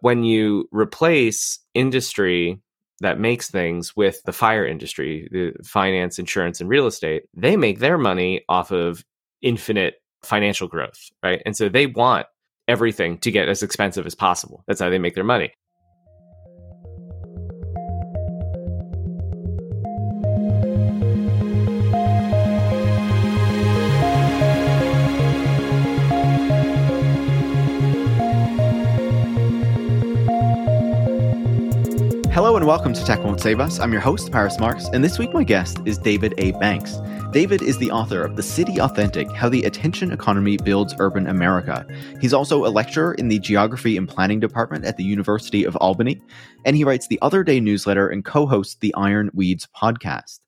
when you replace industry that makes things with the fire industry, the finance, insurance, and real estate, they make their money off of infinite financial growth, right? And so they want everything to get as expensive as possible. That's how they make their money. And welcome to Tech Won't Save Us. I'm your host, Paris Marx, and this week my guest is David A. Banks. David is the author of The City Authentic How the Attention Economy Builds Urban America. He's also a lecturer in the Geography and Planning Department at the University of Albany, and he writes the Other Day newsletter and co hosts the Iron Weeds podcast.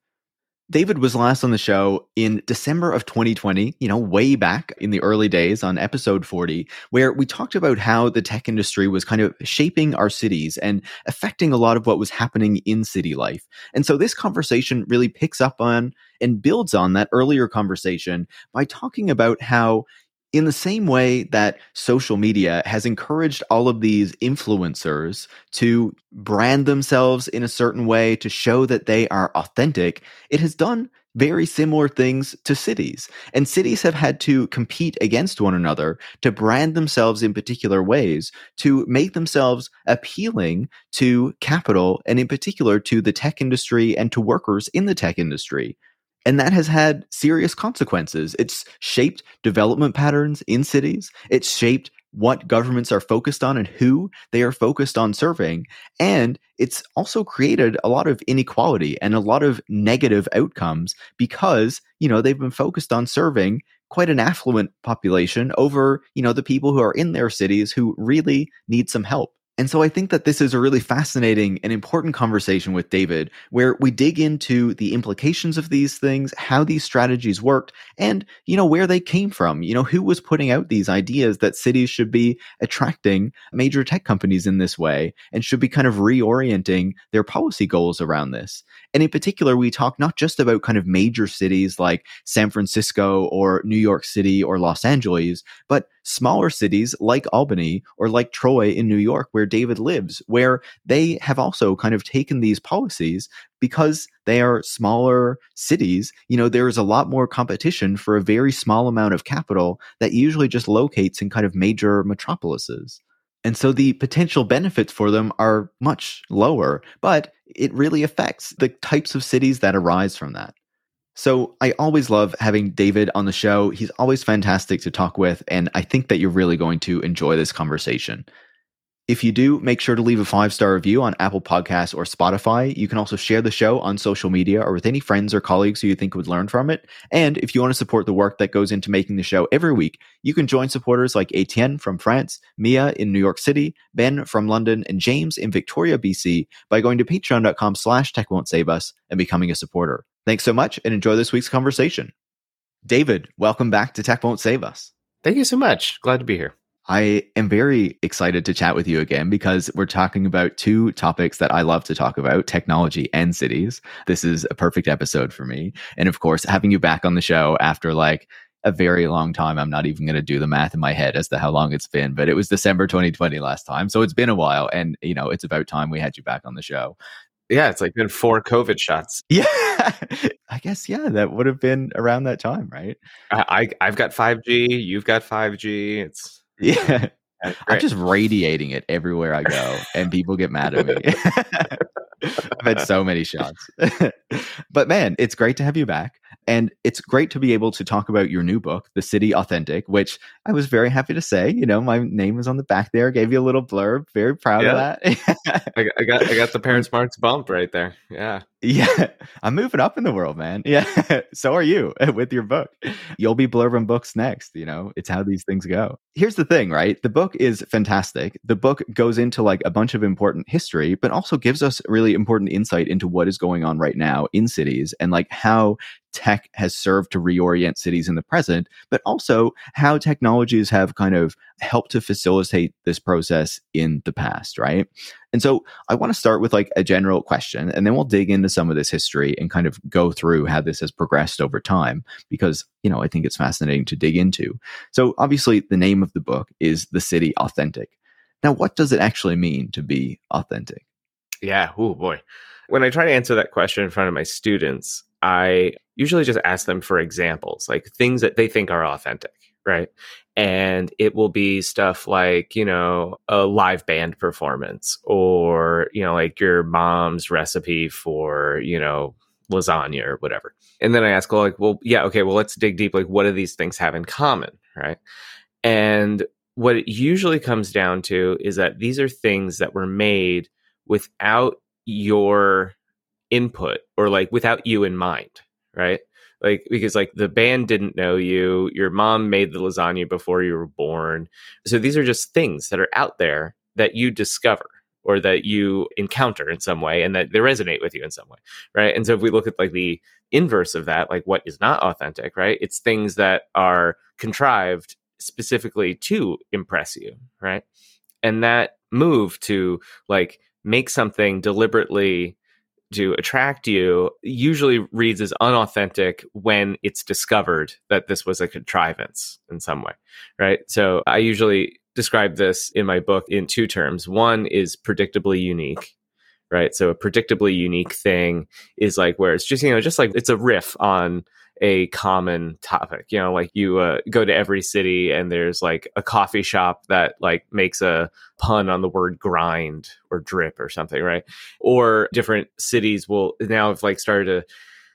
David was last on the show in December of 2020, you know, way back in the early days on episode 40, where we talked about how the tech industry was kind of shaping our cities and affecting a lot of what was happening in city life. And so this conversation really picks up on and builds on that earlier conversation by talking about how in the same way that social media has encouraged all of these influencers to brand themselves in a certain way to show that they are authentic, it has done very similar things to cities. And cities have had to compete against one another to brand themselves in particular ways to make themselves appealing to capital and in particular to the tech industry and to workers in the tech industry. And that has had serious consequences. It's shaped development patterns in cities. It's shaped what governments are focused on and who they are focused on serving. And it's also created a lot of inequality and a lot of negative outcomes because, you know, they've been focused on serving quite an affluent population over, you know, the people who are in their cities who really need some help. And so I think that this is a really fascinating and important conversation with David, where we dig into the implications of these things, how these strategies worked, and, you know, where they came from. You know, who was putting out these ideas that cities should be attracting major tech companies in this way and should be kind of reorienting their policy goals around this. And in particular, we talk not just about kind of major cities like San Francisco or New York City or Los Angeles, but smaller cities like Albany or like Troy in New York, where David lives, where they have also kind of taken these policies because they are smaller cities. You know, there is a lot more competition for a very small amount of capital that usually just locates in kind of major metropolises. And so the potential benefits for them are much lower, but it really affects the types of cities that arise from that. So I always love having David on the show. He's always fantastic to talk with, and I think that you're really going to enjoy this conversation. If you do, make sure to leave a five star review on Apple Podcasts or Spotify. You can also share the show on social media or with any friends or colleagues who you think would learn from it. And if you want to support the work that goes into making the show every week, you can join supporters like Etienne from France, Mia in New York City, Ben from London, and James in Victoria, BC by going to patreon.com slash tech won't save us and becoming a supporter. Thanks so much and enjoy this week's conversation. David, welcome back to Tech Won't Save Us. Thank you so much. Glad to be here. I am very excited to chat with you again because we're talking about two topics that I love to talk about technology and cities. This is a perfect episode for me. And of course, having you back on the show after like a very long time. I'm not even going to do the math in my head as to how long it's been, but it was December 2020 last time. So it's been a while. And, you know, it's about time we had you back on the show. Yeah, it's like been four COVID shots. Yeah, I guess yeah, that would have been around that time, right? I, I have got five G. You've got five G. It's yeah. I'm just radiating it everywhere I go, and people get mad at me. I've had so many shots. but man, it's great to have you back. And it's great to be able to talk about your new book, The City Authentic, which I was very happy to say. You know, my name was on the back there, gave you a little blurb. Very proud yeah. of that. I, I, got I got the Paris Marx bump right there. Yeah. Yeah. I'm moving up in the world, man. Yeah. so are you with your book. You'll be blurbing books next. You know, it's how these things go. Here's the thing, right? The book is fantastic. The book goes into like a bunch of important history, but also gives us really important insight into what is going on right now in cities and like how tech has served to reorient cities in the present, but also how technologies have kind of helped to facilitate this process in the past, right? And so I want to start with like a general question, and then we'll dig into some of this history and kind of go through how this has progressed over time, because, you know, I think it's fascinating to dig into. So obviously, the name of the book is The City Authentic. Now, what does it actually mean to be authentic? Yeah. Oh, boy. When I try to answer that question in front of my students, I usually just ask them for examples, like things that they think are authentic, right? And it will be stuff like, you know, a live band performance or, you know, like your mom's recipe for, you know, lasagna or whatever. And then I ask, well, like, well, yeah, okay, well, let's dig deep. Like, what do these things have in common? Right. And what it usually comes down to is that these are things that were made without your input or like without you in mind. Right. Like, because like the band didn't know you, your mom made the lasagna before you were born. So these are just things that are out there that you discover or that you encounter in some way and that they resonate with you in some way right? And so if we look at like the inverse of that like what is not authentic right? It's things that are contrived specifically to impress you right? And that move to like make something deliberately to attract you usually reads as unauthentic when it's discovered that this was a contrivance in some way right so i usually describe this in my book in two terms. One is predictably unique, right? So a predictably unique thing is like where it's just, you know, just like it's a riff on a common topic. You know, like you uh, go to every city and there's like a coffee shop that like makes a pun on the word grind or drip or something, right? Or different cities will now have like started to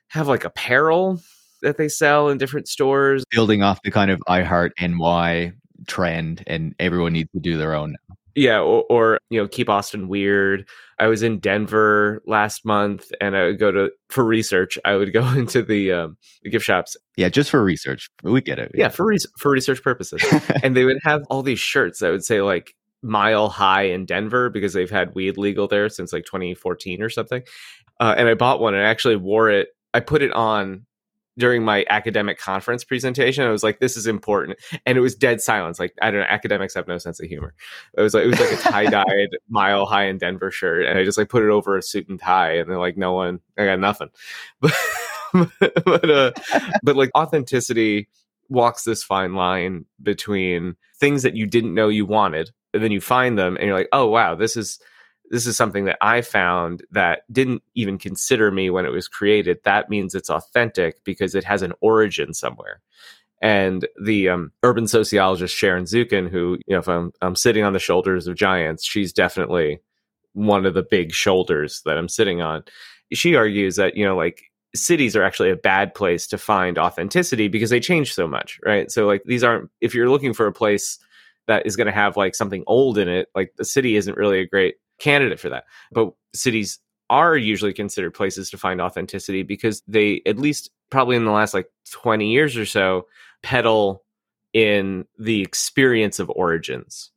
have like apparel that they sell in different stores. Building off the kind of I Heart NY trend and everyone needs to do their own yeah or, or, you know keep austin weird. I was in denver last month and i would go to for research i would go into the, um, the gift shops. Yeah just for research. We get it yeah, yeah. for, re- for research purposes. And they would have all these shirts that would say like mile high in denver because they've had weed legal there since like 2014 or something. Uh, and i bought one and i actually wore it i put it on during my academic conference presentation. I was like, "This is important," and it was dead silence. Like I don't know, academics have no sense of humor. It was like it was like a tie dyed Mile High in Denver shirt, and I just like put it over a suit and tie, and they're like, "No one, I got nothing." But but uh, but like authenticity walks this fine line between things that you didn't know you wanted, and then you find them, and you're like, "Oh wow, this is." This is something that I found that didn't even consider me when it was created. That means it's authentic because it has an origin somewhere. And the um, urban sociologist Sharon Zukin, who, you know, if I'm, I'm sitting on the shoulders of giants, she's definitely one of the big shoulders that I'm sitting on. She argues that, you know, like cities are actually a bad place to find authenticity because they change so much, right? So, like, these aren't, if you're looking for a place that is going to have like something old in it, like the city isn't really a great candidate for that. But cities are usually considered places to find authenticity because they, at least probably in the last like 20 years or so, peddle in the experience of origins,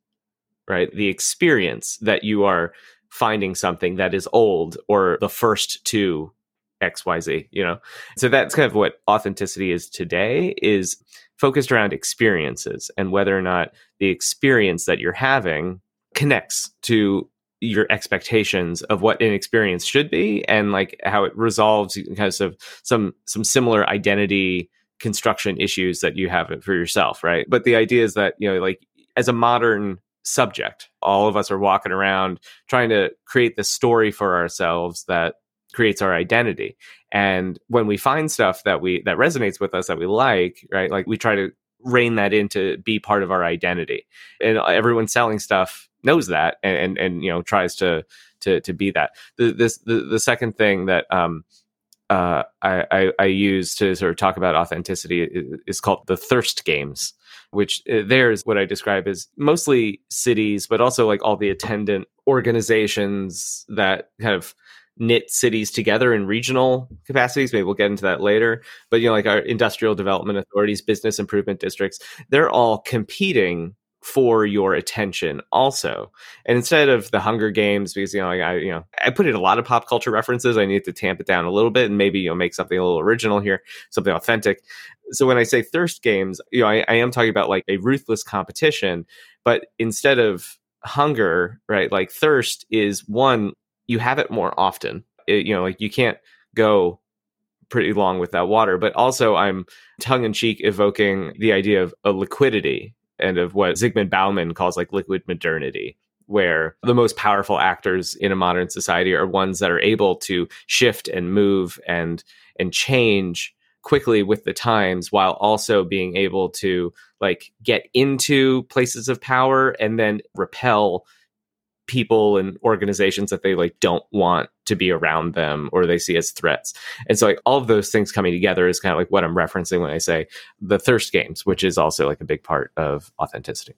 right? The experience that you are finding something that is old or the first to xyz you know so that's kind of what authenticity is today is focused around experiences and whether or not the experience that you're having connects to your expectations of what an experience should be and like how it resolves because of some some similar identity construction issues that you have for yourself right? But the idea is that you know like as a modern subject all of us are walking around trying to create the story for ourselves that creates our identity. And when we find stuff that we that resonates with us that we like right like we try to rein that in to be part of our identity. And everyone's selling stuff knows that and, and, and you know tries to to to be that. The this the, the second thing that um uh, I, I, I use to sort of talk about authenticity is, is called the thirst games, which uh, there's what I describe as mostly cities, but also like all the attendant organizations that kind of knit cities together in regional capacities. Maybe we'll get into that later. But you know, like our industrial development authorities, business improvement districts, they're all competing for your attention also. And instead of the Hunger Games, because you know, I, I, you know, I put in a lot of pop culture references. I need to tamp it down a little bit and maybe you know make something a little original here, something authentic. So when I say thirst games, you know, I, I am talking about like a ruthless competition, but instead of hunger, right? Like thirst is one you have it more often. It, you know, like you can't go pretty long without water, but also I'm tongue in cheek evoking the idea of a liquidity and of what Zygmunt Bauman calls like liquid modernity. where the most powerful actors in a modern society are ones that are able to shift and move and and change quickly with the times while also being able to like get into places of power and then repel people and organizations that they like don't want to be around them or they see as threats. And so like all of those things coming together is kind of like what I'm referencing when I say the thirst games, which is also like a big part of authenticity.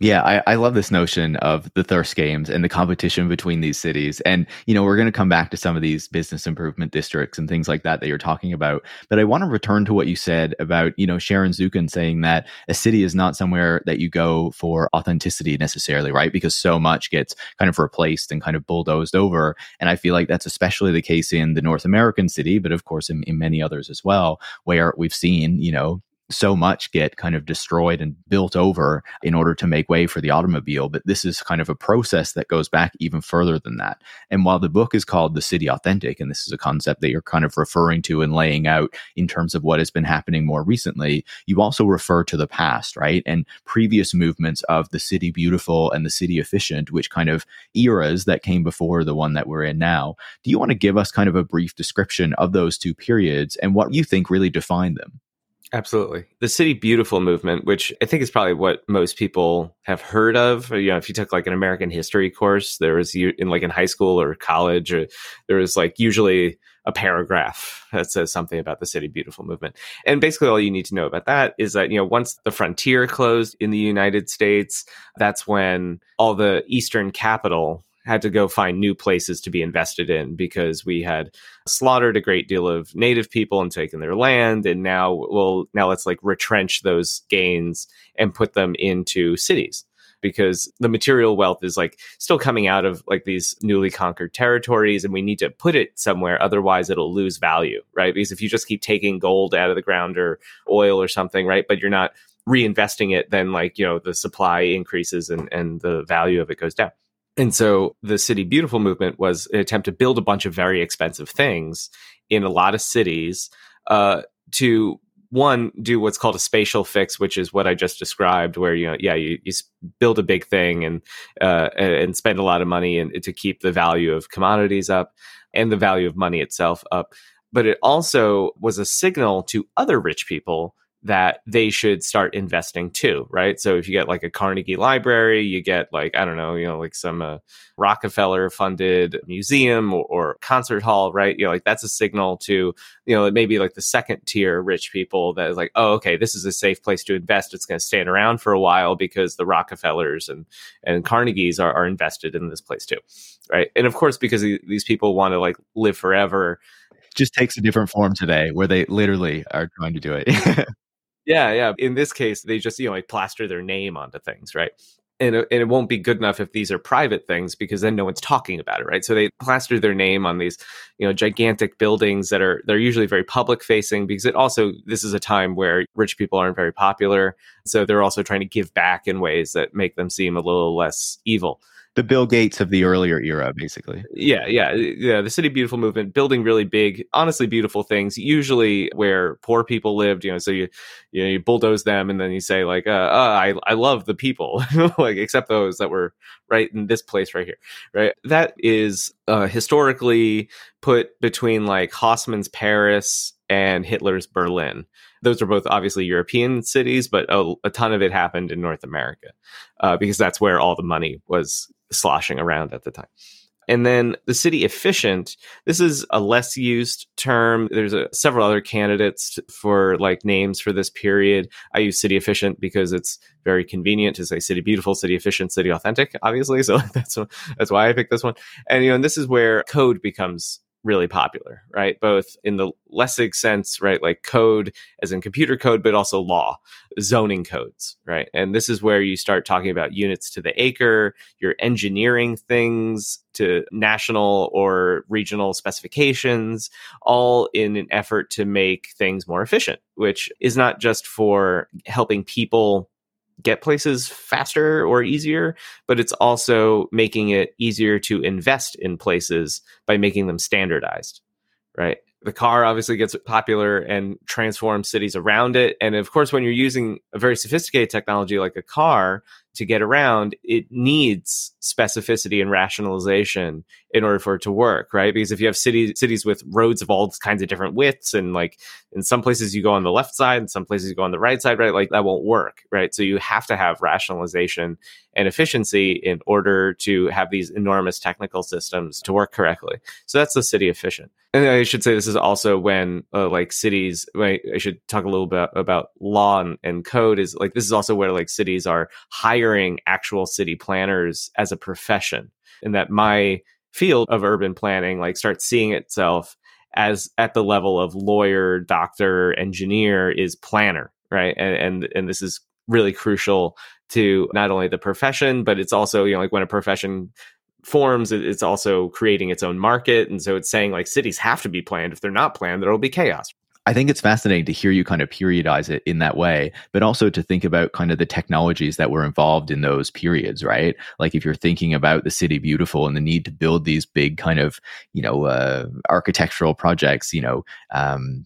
Yeah, I, I love this notion of the thirst games and the competition between these cities. And, you know, we're going to come back to some of these business improvement districts and things like that that you're talking about. But I want to return to what you said about, you know, Sharon Zukin saying that a city is not somewhere that you go for authenticity necessarily, right? Because so much gets kind of replaced and kind of bulldozed over. And I feel like that's especially the case in the North American city, but of course in, in many others as well, where we've seen, you know, so much get kind of destroyed and built over in order to make way for the automobile. But this is kind of a process that goes back even further than that. And while the book is called The City Authentic, and this is a concept that you're kind of referring to and laying out in terms of what has been happening more recently, you also refer to the past, right? And previous movements of the city beautiful and the city efficient, which kind of eras that came before the one that we're in now. Do you want to give us kind of a brief description of those two periods and what you think really defined them? Absolutely. The City Beautiful movement, which I think is probably what most people have heard of. You know, if you took like an American history course, there was in like in high school or college, or there was like usually a paragraph that says something about the City Beautiful movement. And basically all you need to know about that is that, you know, once the frontier closed in the United States, that's when all the Eastern capital had to go find new places to be invested in because we had slaughtered a great deal of native people and taken their land. And now well now let's like retrench those gains and put them into cities because the material wealth is like still coming out of like these newly conquered territories and we need to put it somewhere. Otherwise it'll lose value right? Because if you just keep taking gold out of the ground or oil or something right but you're not reinvesting it then like you know the supply increases and and the value of it goes down and so the City Beautiful movement was an attempt to build a bunch of very expensive things in a lot of cities uh, to one do what's called a spatial fix, which is what I just described, where you know, yeah, you, you build a big thing and uh, and spend a lot of money and to keep the value of commodities up and the value of money itself up. But it also was a signal to other rich people that they should start investing too, right? So if you get like a Carnegie Library, you get like I don't know, you know, like some uh, Rockefeller funded museum or, or, concert hall, right? You know, like that's a signal to you know maybe like the second tier rich people that is like, oh, okay, this is a safe place to invest. It's going to stand around for a while because the Rockefellers and and Carnegies are, are invested in this place too, right? And of course, because these people want to like live forever just takes a different form today where they literally are trying to do it. Yeah, yeah. In this case, they just, you know, like plaster their name onto things, right? And, and it won't be good enough if these are private things because then no one's talking about it, right? So they plaster their name on these, you know, gigantic buildings that are they're usually very public facing because it also this is a time where rich people aren't very popular, so they're also trying to give back in ways that make them seem a little less evil the Bill Gates of the earlier era, basically. Yeah, yeah, yeah. The City Beautiful movement, building really big, honestly beautiful things. Usually where poor people lived, you know. So you, you know, you bulldoze them, and then you say like, uh, uh, "I, I love the people," like except those that were right in this place right here, right. That is uh, historically put between like Haussmann's Paris and Hitler's Berlin. Those are both obviously European cities, but a, a ton of it happened in North America uh, because that's where all the money was sloshing around at the time. And then the city efficient, this is a less used term. There's a, several other candidates for like names for this period. I use city efficient because it's very convenient to say city beautiful, city efficient, city authentic, obviously. So that's, that's why I picked this one. And, you know, and this is where code becomes really popular, right? Both in the Lessig sense, right? Like code as in computer code, but also law, zoning codes, right? And this is where you start talking about units to the acre, you're engineering things to national or regional specifications, all in an effort to make things more efficient, which is not just for helping people get places faster or easier, but it's also making it easier to invest in places by making them standardized, right? The car obviously gets popular and transforms cities around it. And of course, when you're using a very sophisticated technology like a car to get around, it needs specificity and rationalization in order for it to work, right? Because if you have cities cities with roads of all kinds of different widths, and like in some places you go on the left side, and some places you go on the right side, right? Like that won't work, right? So you have to have rationalization and efficiency in order to have these enormous technical systems to work correctly. So that's the city efficient. And I should say this is also when uh, like cities. I should talk a little bit about law and, and code. Is like this is also where like cities are hiring actual city planners as a profession, and that my field of urban planning like starts seeing itself as at the level of lawyer, doctor, engineer is planner, right? And and, and this is really crucial to not only the profession, but it's also you know like when a profession forms it's also creating its own market and so it's saying like cities have to be planned if they're not planned there'll be chaos I think it's fascinating to hear you kind of periodize it in that way, but also to think about kind of the technologies that were involved in those periods, right? Like if you're thinking about the city beautiful and the need to build these big kind of, you know, uh, architectural projects, you know, um,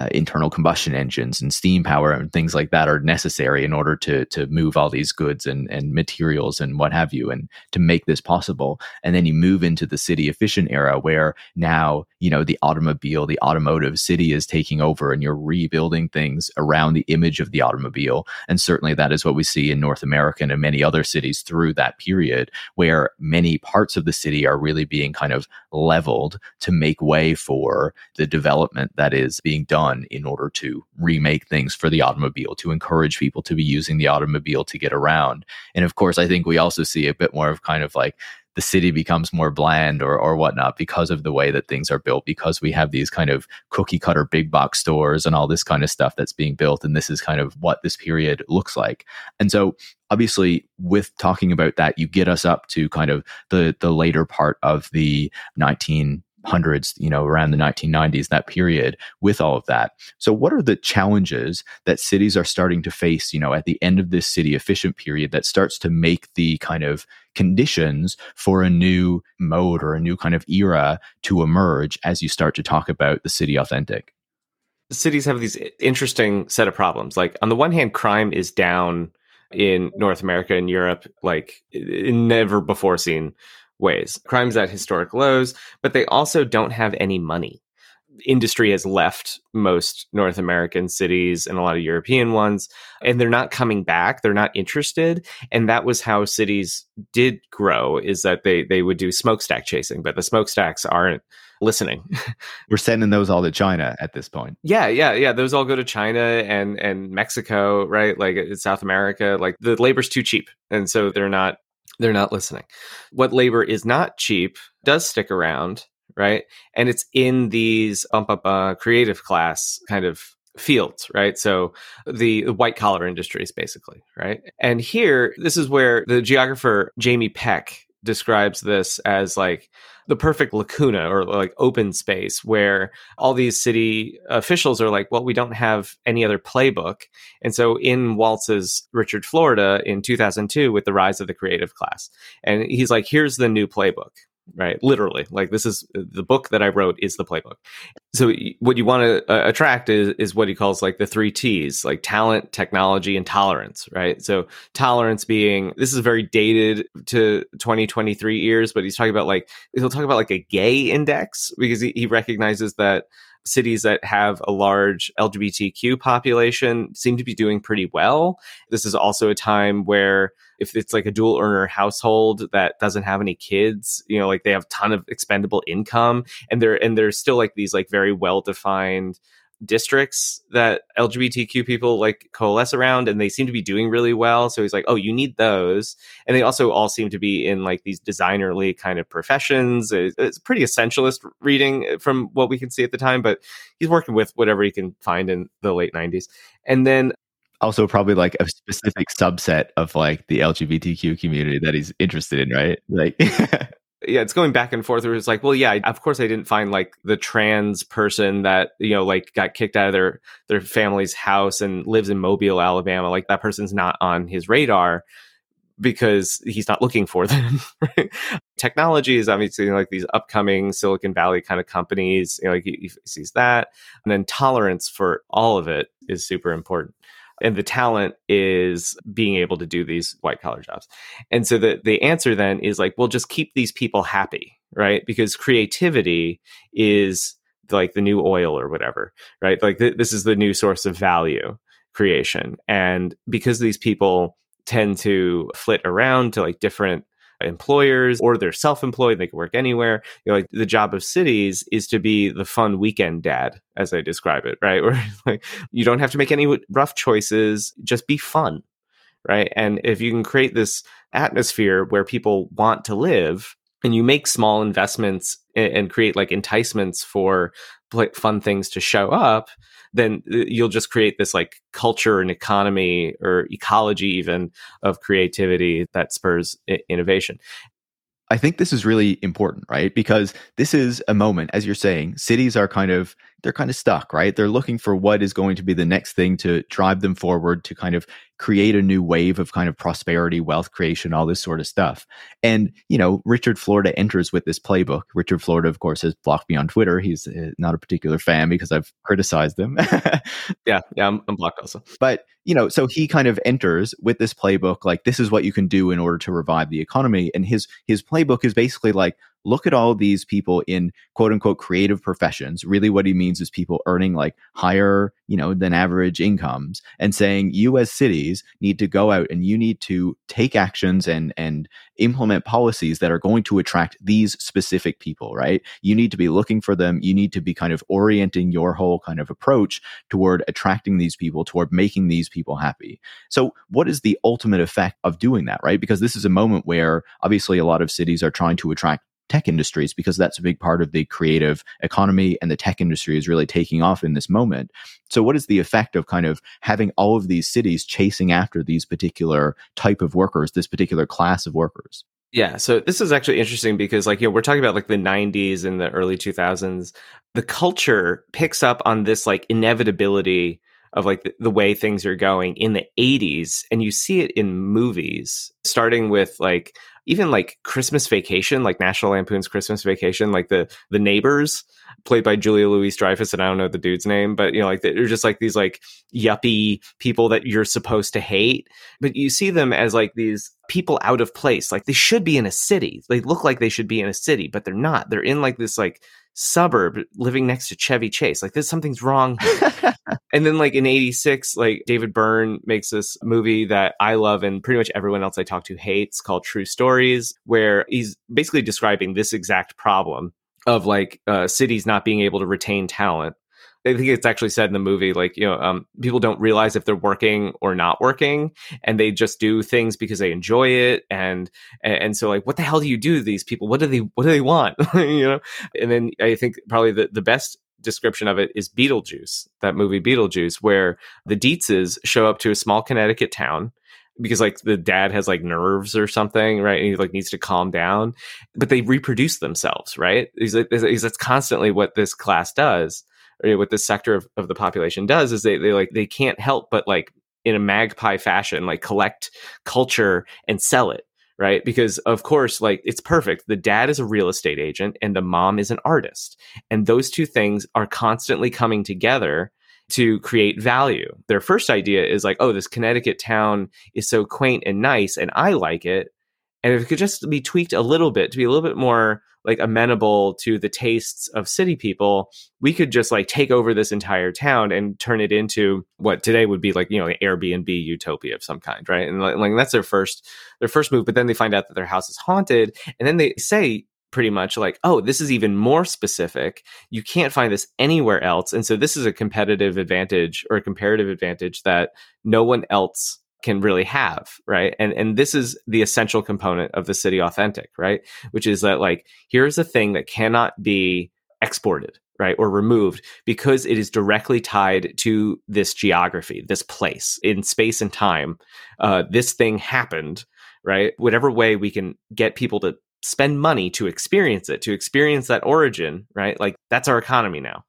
uh, internal combustion engines and steam power and things like that are necessary in order to to move all these goods and and materials and what have you and to make this possible. And then you move into the city efficient era where now you know the automobile the automotive city is taking over and you're rebuilding things around the image of the automobile. And certainly that is what we see in North America and many other cities through that period where many parts of the city are really being kind of leveled to make way for the development that is being done done in order to remake things for the automobile, to encourage people to be using the automobile to get around. And of course, I think we also see a bit more of kind of like the city becomes more bland or, or whatnot because of the way that things are built, because we have these kind of cookie cutter big box stores and all this kind of stuff that's being built. And this is kind of what this period looks like. And so obviously with talking about that, you get us up to kind of the the later part of the 19 hundreds, you know, around the 1990s, that period with all of that. So, what are the challenges that cities are starting to face, you know, at the end of this city efficient period that starts to make the kind of conditions for a new mode or a new kind of era to emerge as you start to talk about the city authentic? Cities have these interesting set of problems. Like, on the one hand, crime is down in North America and Europe, like never before seen ways. Crime's at historic lows, but they also don't have any money. Industry has left most North American cities and a lot of European ones, and they're not coming back. They're not interested. And that was how cities did grow, is that they they would do smokestack chasing, but the smokestacks aren't listening. We're sending those all to China at this point. Yeah, yeah, yeah. Those all go to China and and Mexico, right? Like uh, South America. Like the labor's too cheap, and so they're not they're not listening. What labor is not cheap does stick around, right? And it's in these up uh, creative class kind of fields, right? So the white collar industries, basically, right? And here, this is where the geographer Jamie Peck describes this as like the perfect lacuna or like open space where all these city officials are like, well, we don't have any other playbook. And so in waltzes Richard, Florida in 2002 with the rise of the creative class, and he's like, here's the new playbook, right? Literally, like this is the book that I wrote is the playbook. So what you want to uh, attract is is what he calls like the three T's, like talent, technology, and tolerance, right? So tolerance being this is very dated to 2023 years, but he's talking about like he'll talk about like a gay index because he, he recognizes that cities that have a large LGBTQ population seem to be doing pretty well. This is also a time where if it's like a dual earner household that doesn't have any kids, you know, like they have a ton of expendable income and they're and there's still like these like very well defined districts that LGBTQ people like coalesce around and they seem to be doing really well. So he's like, oh, you need those. And they also all seem to be in like these designerly kind of professions. It's pretty essentialist reading uh, from what we can see at the time, but he's working with whatever he can find in the late 90s. And then also probably like a specific subset of like the LGBTQ community that he's interested in, right? Like yeah, it's going back and forth. Where it's like, well, yeah, of course, I didn't find like the trans person that you know like got kicked out of their their family's house and lives in Mobile, Alabama. Like that person's not on his radar because he's not looking for them. Right? Technology is obviously like these upcoming Silicon Valley kind of companies. You know, like he, he sees that, and then tolerance for all of it is super important. And the talent is being able to do these white collar jobs. And so the the answer then is like, well, just keep these people happy, right? Because creativity is like the new oil or whatever, right? Like th- this is the new source of value creation. And because these people tend to flit around to like different employers or they're self-employed they can work anywhere. You know like the job of cities is to be the fun weekend dad as i describe it right? Where like you don't have to make any rough choices just be fun right? And if you can create this atmosphere where people want to live and you make small investments and create like enticements for fun things to show up then uh, you'll just create this like culture and economy or ecology even of creativity that spurs innovation I think this is really important, right? Because this is a moment, as you're saying, cities are kind of they're kind of stuck, right? They're looking for what is going to be the next thing to drive them forward to kind of create a new wave of kind of prosperity, wealth creation, all this sort of stuff. And, you know, Richard Florida enters with this playbook. Richard Florida, of course, has blocked me on Twitter. He's uh, not a particular fan because I've criticized him. yeah, yeah, I'm, I'm blocked also. But, you know, so he kind of enters with this playbook like this is what you can do in order to revive the economy and his his playbook is basically like look at all these people in quote unquote creative professions. Really, what he means is people earning like higher, you know, than average incomes and saying you as cities need to go out and you need to take actions and, and implement policies that are going to attract these specific people, right? You need to be looking for them. You need to be kind of orienting your whole kind of approach toward attracting these people, toward making these people happy. So, what is the ultimate effect of doing that, right? Because this is a moment where obviously a lot of cities are trying to attract tech industries because that's a big part of the creative economy and the tech industry is really taking off in this moment. So what is the effect of kind of having all of these cities chasing after these particular type of workers, this particular class of workers? Yeah, so this is actually interesting because like you know we're talking about like the 90s and the early 2000s. The culture picks up on this like inevitability of like the, the, way things are going in the 80s and you see it in movies starting with like even like Christmas Vacation, like National Lampoon's Christmas Vacation, like the the neighbors played by Julia Louis Dreyfus, and I don't know the dude's name, but you know, like they're just like these like yuppie people that you're supposed to hate, but you see them as like these people out of place. Like they should be in a city. They look like they should be in a city, but they're not. They're in like this like suburb living next to Chevy Chase. Like this something's wrong. and then like in 86, like David Byrne makes this movie that I love and pretty much everyone else I talk to hates called True Stories, where he's basically describing this exact problem of like uh, cities not being able to retain talent I think it's actually said in the movie, like, you know, um, people don't realize if they're working or not working and they just do things because they enjoy it. And, and, so like, what the hell do you do to these people? What do they, what do they want? you know? And then I think probably the, the best description of it is Beetlejuice, that movie Beetlejuice, where the Deetzes show up to a small Connecticut town because like the dad has like nerves or something, right? And he like needs to calm down, but they reproduce themselves, right? He's, he's, that's constantly what this class does or what this sector of, of the population does is they, they like they can't help but like in a magpie fashion like collect culture and sell it right? Because of course like it's perfect. The dad is a real estate agent and the mom is an artist. And those two things are constantly coming together to create value. Their first idea is like oh this connecticut town is so quaint and nice and i like it and if it could just be tweaked a little bit to be a little bit more like amenable to the tastes of city people, we could just like take over this entire town and turn it into what today would be like, you know, an Airbnb utopia of some kind, right? And like, like that's their first their first move, but then they find out that their house is haunted and then they say pretty much like, oh, this is even more specific. You can't find this anywhere else. And so this is a competitive advantage or a comparative advantage that no one else can really have right? And and this is the essential component of the city authentic right? Which is that like here's a thing that cannot be exported right or removed because it is directly tied to this geography this place in space and time. Uh, this thing happened right? Whatever way we can get people to spend money to experience it to experience that origin right? Like that's our economy now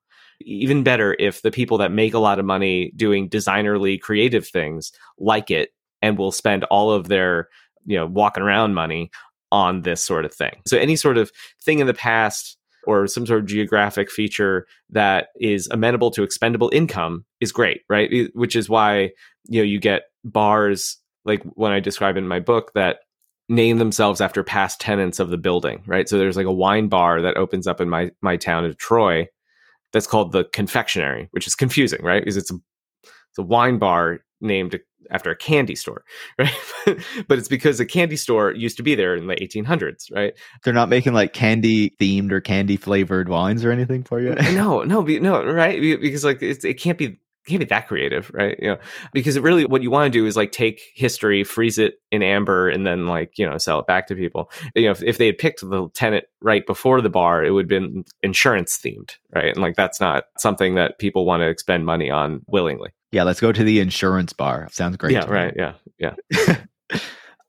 even better if the people that make a lot of money doing designerly creative things like it and will spend all of their you know walking around money on this sort of thing so any sort of thing in the past or some sort of geographic feature that is amenable to expendable income is great right which is why you know, you get bars like when I describe in my book that name themselves after past tenants of the building, right? So there's like a wine bar that opens up in my my town of Troy that's called the confectionery, which is confusing, right? Because it's a it's a wine bar named after a candy store, right? but it's because a candy store used to be there in the 1800s, right? They're not making like candy themed or candy flavored wines or anything for you. no, no, no, right? Because like it can't be can't be that creative, right? You know, because really what you want to do is like take history, freeze it in amber, and then like, you know, sell it back to people. You know, if, if they had picked the tenant right before the bar, it would have been insurance themed, right? And like that's not something that people want to expend money on willingly. Yeah, let's go to the insurance bar. Sounds great. Yeah, right. Yeah. Yeah.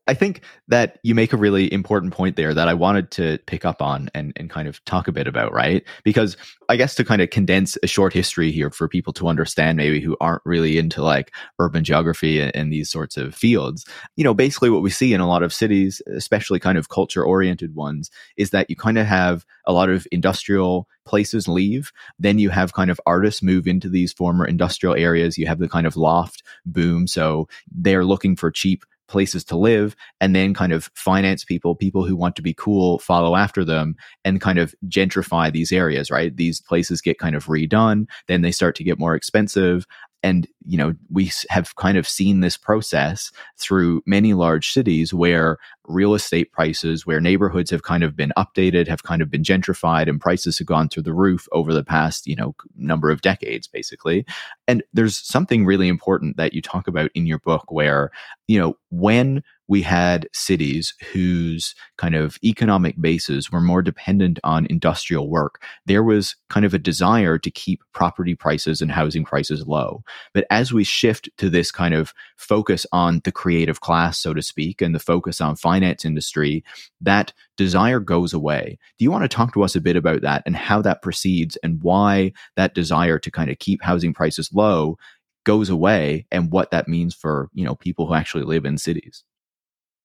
I think that you make a really important point there that I wanted to pick up on and, and kind of talk a bit about, right? Because I guess to kind of condense a short history here for people to understand, maybe who aren't really into like urban geography and, and these sorts of fields, you know, basically what we see in a lot of cities, especially kind of culture oriented ones, is that you kind of have a lot of industrial places leave. Then you have kind of artists move into these former industrial areas. You have the kind of loft boom. So they're looking for cheap places to live and then kind of finance people people who want to be cool follow after them and kind of gentrify these areas right? These places get kind of redone then they start to get more expensive. And you know we have kind of seen this process through many large cities where real estate prices where neighborhoods have kind of been updated have kind of been gentrified and prices have gone through the roof over the past you know number of decades basically. And there's something really important that you talk about in your book where you know when we had cities whose kind of economic bases were more dependent on industrial work. There was kind of a desire to keep property prices and housing prices low. But as we shift to this kind of focus on the creative class, so to speak, and the focus on finance industry, that desire goes away. Do you want to talk to us a bit about that and how that proceeds and why that desire to kind of keep housing prices low goes away and what that means for, you know, people who actually live in cities?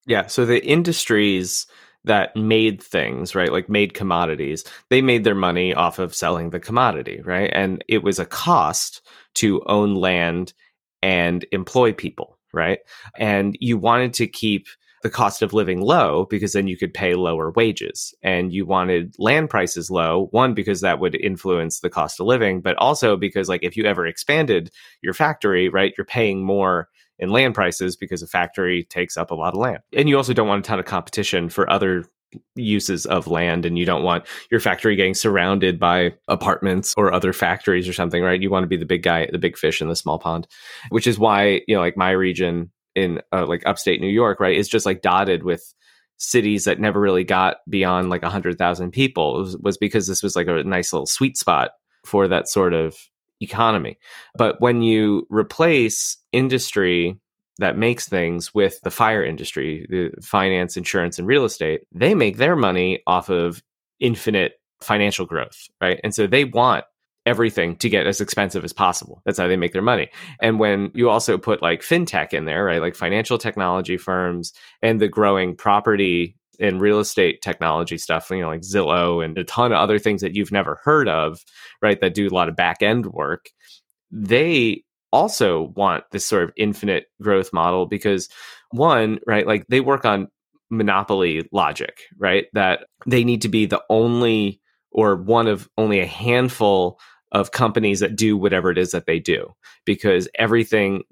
Yeah. So the industries that made things, right, like made commodities, they made their money off of selling the commodity, right? And it was a cost to own land and employ people, right? And you wanted to keep the cost of living low because then you could pay lower wages and you wanted land prices low one because that would influence the cost of living but also because like if you ever expanded your factory right you're paying more in land prices because a factory takes up a lot of land. And you also don't want a ton of competition for other uses of land and you don't want your factory getting surrounded by apartments or other factories or something right you want to be the big guy the big fish in the small pond which is why you know like my region in uh, like upstate new york right is just like dotted with cities that never really got beyond like 100,000 people was, was because this was like a nice little sweet spot for that sort of economy. But when you replace industry that makes things with the fire industry, the finance, insurance, and real estate, they make their money off of infinite financial growth, right? And so they want everything to get as expensive as possible. That's how they make their money. And when you also put like fintech in there, right, like financial technology firms and the growing property and real estate technology stuff, you know, like Zillow and a ton of other things that you've never heard of, right, that do a lot of back end work, they also want this sort of infinite growth model because one, right, like they work on monopoly logic, right, that they need to be the only or one of only a handful of companies that do whatever it is that they do because everything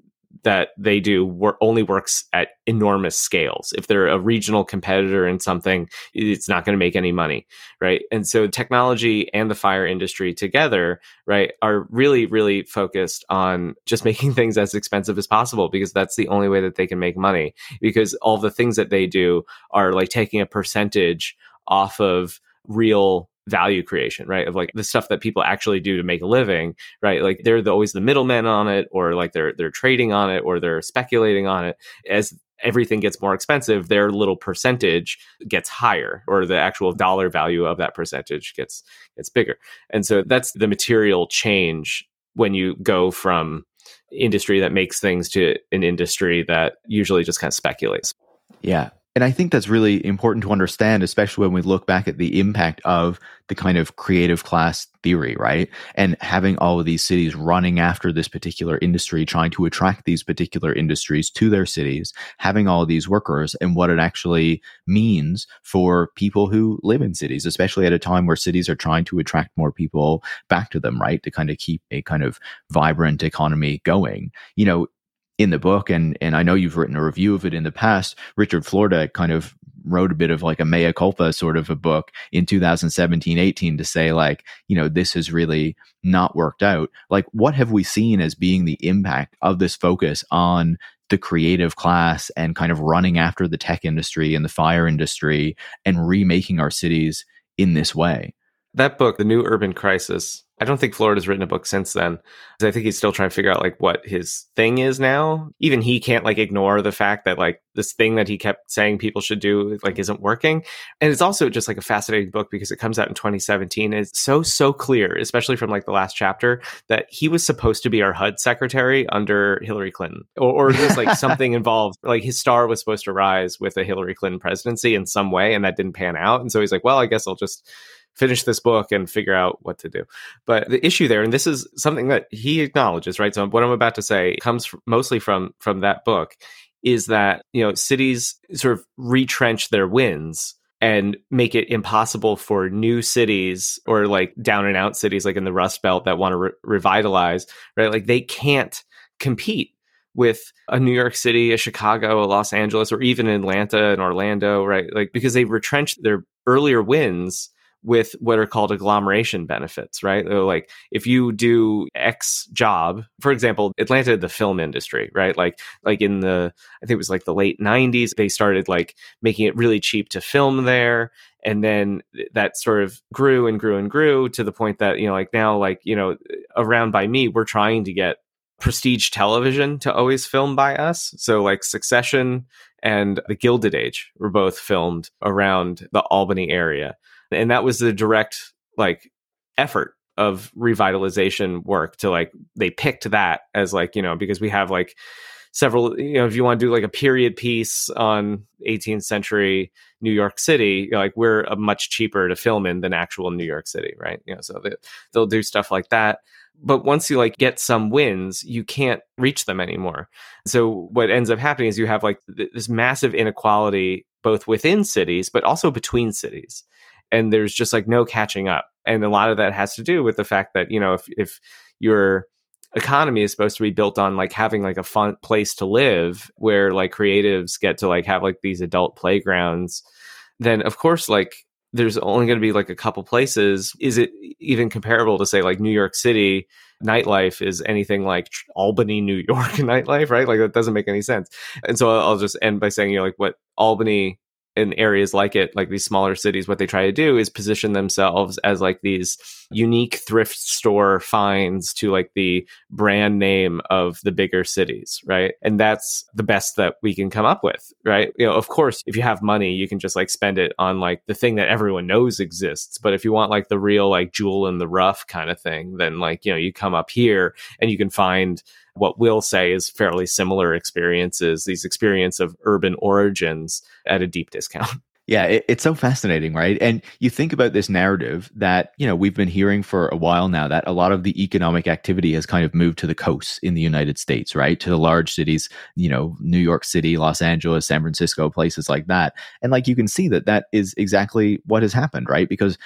that they do wor- only works at enormous scales. If they're a regional competitor in something, it's not going to make any money, right? And so technology and the fire industry together, right, are really, really focused on just making things as expensive as possible because that's the only way that they can make money. Because all the things that they do are like taking a percentage off of real value creation, right? Of like the stuff that people actually do to make a living, right? Like they're the, always the middlemen on it, or like they're they're trading on it, or they're speculating on it. As everything gets more expensive, their little percentage gets higher, or the actual dollar value of that percentage gets gets bigger. And so that's the material change when you go from industry that makes things to an industry that usually just kind of speculates. Yeah And I think that's really important to understand, especially when we look back at the impact of the kind of creative class theory, right? And having all of these cities running after this particular industry, trying to attract these particular industries to their cities, having all of these workers and what it actually means for people who live in cities, especially at a time where cities are trying to attract more people back to them, right? To kind of keep a kind of vibrant economy going. You know, in the book, and and I know you've written a review of it in the past. Richard Florida kind of wrote a bit of like a mea culpa sort of a book in 2017 18 to say like you know this has really not worked out like what have we seen as being the impact of this focus on the creative class and kind of running after the tech industry and the fire industry and remaking our cities in this way that book the new urban crisis I don't think Florida's written a book since then. I think he's still trying to figure out like what his thing is now. Even he can't like ignore the fact that like this thing that he kept saying people should do like isn't working. And it's also just like a fascinating book because it comes out in 2017. It's so so clear, especially from like the last chapter, that he was supposed to be our HUD secretary under Hillary Clinton, or, or there's like something involved. Like his star was supposed to rise with a Hillary Clinton presidency in some way, and that didn't pan out. And so he's like, well, I guess I'll just finish this book and figure out what to do. But the issue there, and this is something that he acknowledges, right? So what I'm about to say comes mostly from from that book, is that you know cities sort of retrench their wins and make it impossible for new cities or like down and out cities like in the Rust Belt that want to re- revitalize, right? Like they can't compete with a New York City, a Chicago, a Los Angeles, or even Atlanta and Orlando, right? Like because they've retrenched their earlier wins with what are called agglomeration benefits, right? Like if you do X job, for example, Atlanta, the film industry, right? Like like in the I think it was like the late '90s, they started like making it really cheap to film there, and then that sort of grew and grew and grew to the point that you know, like now, like you know, around by me, we're trying to get prestige television to always film by us. So like Succession and The Gilded Age were both filmed around the Albany area and that was the direct like effort of revitalization work to like they picked that as like you know because we have like several you know if you want to do like a period piece on 18th century new york city like we're a much cheaper to film in than actual new york city right? You know so they, they'll do stuff like that. But once you like get some wins you can't reach them anymore. So what ends up happening is you have like this massive inequality both within cities but also between cities and there's just like no catching up. And a lot of that has to do with the fact that you know if if your economy is supposed to be built on like having like a fun place to live where like creatives get to like have like these adult playgrounds then of course like there's only going to be like a couple places. Is it even comparable to say like new york city nightlife is anything like albany new york nightlife right? Like that doesn't make any sense. And so i'll just end by saying you know like what albany in areas like it, like these smaller cities, what they try to do is position themselves as like these unique thrift store finds to like the brand name of the bigger cities, right? And that's the best that we can come up with, right? You know, of course, if you have money, you can just like spend it on like the thing that everyone knows exists. But if you want like the real like jewel in the rough kind of thing, then like, you know, you come up here and you can find what we'll say is fairly similar experiences, these experience of urban origins at a deep discount. Yeah, it, it's so fascinating, right? And you think about this narrative that, you know, we've been hearing for a while now that a lot of the economic activity has kind of moved to the coasts in the United States, right? To the large cities, you know, New York City, Los Angeles, San Francisco, places like that. And like you can see that that is exactly what has happened, right? Because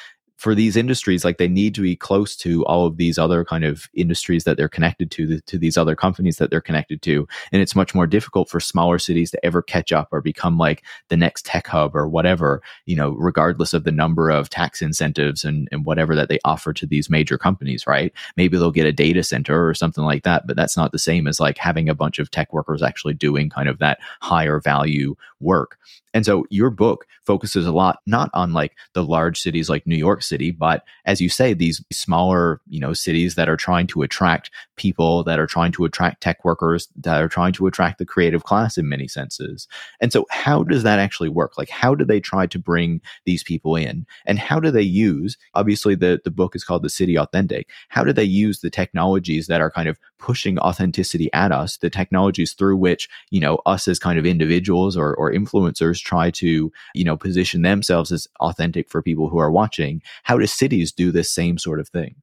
for these industries like they need to be close to all of these other kind of industries that they're connected to the, to these other companies that they're connected to. And it's much more difficult for smaller cities to ever catch up or become like the next tech hub or whatever you know regardless of the number of tax incentives and, and whatever that they offer to these major companies right? Maybe they'll get a data center or something like that but that's not the same as like having a bunch of tech workers actually doing kind of that higher value work. And so your book focuses a lot not on like the large cities like New York City, but as you say, these smaller, you know, cities that are trying to attract people, that are trying to attract tech workers, that are trying to attract the creative class in many senses. And so, how does that actually work? Like, how do they try to bring these people in, and how do they use? Obviously, the the book is called The City Authentic. How do they use the technologies that are kind of pushing authenticity at us, the technologies through which you know us as kind of individuals or or influencers try to you know position themselves as authentic for people who are watching? How do cities do this same sort of thing?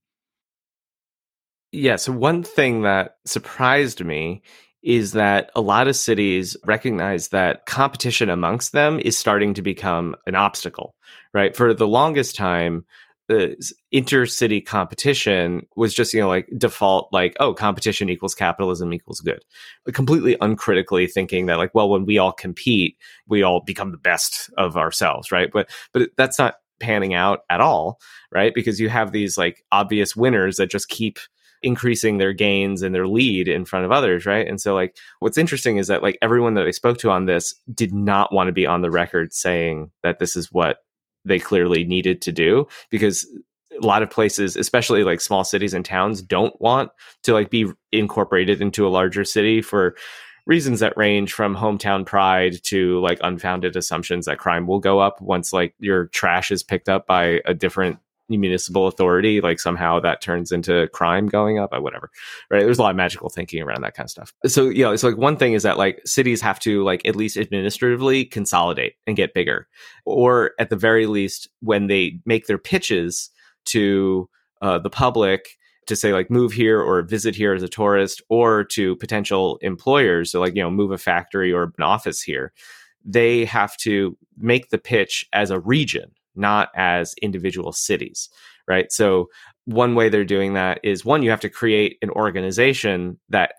Yeah. So, one thing that surprised me is that a lot of cities recognize that competition amongst them is starting to become an obstacle, right? For the longest time, the intercity competition was just you know like default like oh competition equals capitalism equals good. But completely uncritically thinking that like well when we all compete we all become the best of ourselves right? But but that's not panning out at all right? Because you have these like obvious winners that just keep increasing their gains and their lead in front of others, right? And so like what's interesting is that like everyone that I spoke to on this did not want to be on the record saying that this is what they clearly needed to do because a lot of places especially like small cities and towns don't want to like be incorporated into a larger city for reasons that range from hometown pride to like unfounded assumptions that crime will go up once like your trash is picked up by a different municipal authority, like somehow that turns into crime going up, or whatever. Right. There's a lot of magical thinking around that kind of stuff. So, you know, it's like one thing is that like cities have to like at least administratively consolidate and get bigger. Or at the very least, when they make their pitches to uh, the public, to say like move here or visit here as a tourist or to potential employers so like you know move a factory or an office here they have to make the pitch as a region not as individual cities, right? So, one way they're doing that is one, you have to create an organization that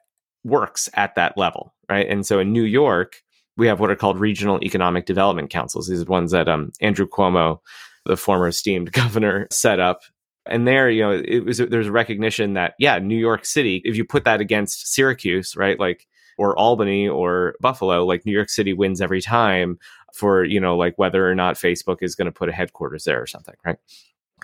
works at that level, right? And so in New York, we have what are called regional economic development councils. These are ones that um, Andrew Cuomo, the former esteemed governor, set up. And there, you know, it was there's a recognition that yeah, New York City, if you put that against Syracuse, right, like or Albany or Buffalo, like New York City wins every time for, you know, like whether or not Facebook is going to put a headquarters there or something, right?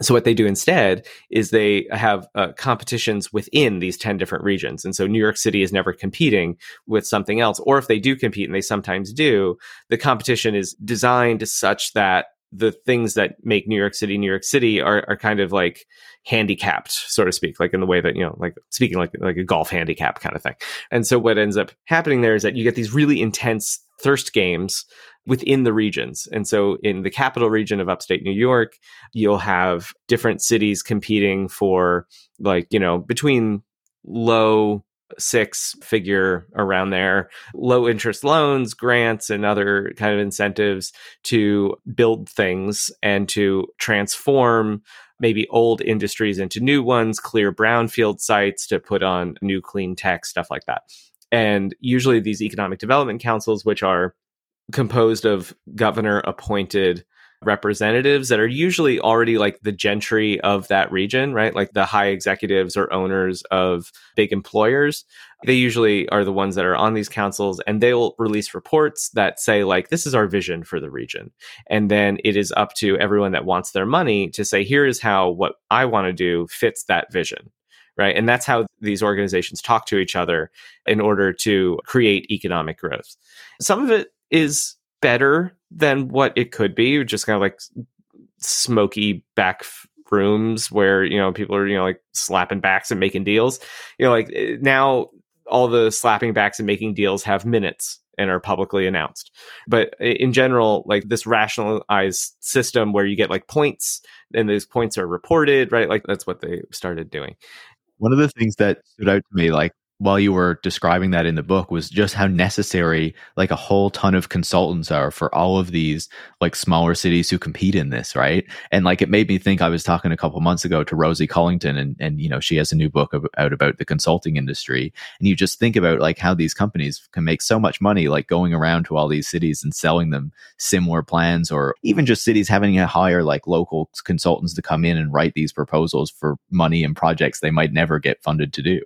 So what they do instead is they have uh, competitions within these 10 different regions. And so New York City is never competing with something else. Or if they do compete, and they sometimes do, the competition is designed such that the things that make New York City New York City are, are kind of like handicapped, so to speak, like in the way that, you know, like speaking like like a golf handicap kind of thing. And so what ends up happening there is that you get these really intense thirst games within the regions. And so in the capital region of upstate New York, you'll have different cities competing for like, you know, between low six figure around there low interest loans grants and other kind of incentives to build things and to transform maybe old industries into new ones clear brownfield sites to put on new clean tech stuff like that and usually these economic development councils which are composed of governor appointed representatives that are usually already like the gentry of that region, right? Like the high executives or owners of big employers. They usually are the ones that are on these councils and they'll release reports that say, like, this is our vision for the region. And then it is up to everyone that wants their money to say, here is how what I want to do fits that vision. Right. And that's how these organizations talk to each other in order to create economic growth. Some of it is better than what it could be. Just kind of like smoky back rooms where you know people are you know like slapping backs and making deals. You know, like eh, now all the slapping backs and making deals have minutes and are publicly announced. But in general, like this rationalized system where you get like points and those points are reported, right? Like that's what they started doing. One of the things that stood out to me, like while you were describing that in the book was just how necessary like a whole ton of consultants are for all of these like smaller cities who compete in this right? And like it made me think i was talking a couple months ago to rosie collington and and you know she has a new book out about the consulting industry. And you just think about like how these companies can make so much money like going around to all these cities and selling them similar plans or even just cities having to hire like local consultants to come in and write these proposals for money and projects they might never get funded to do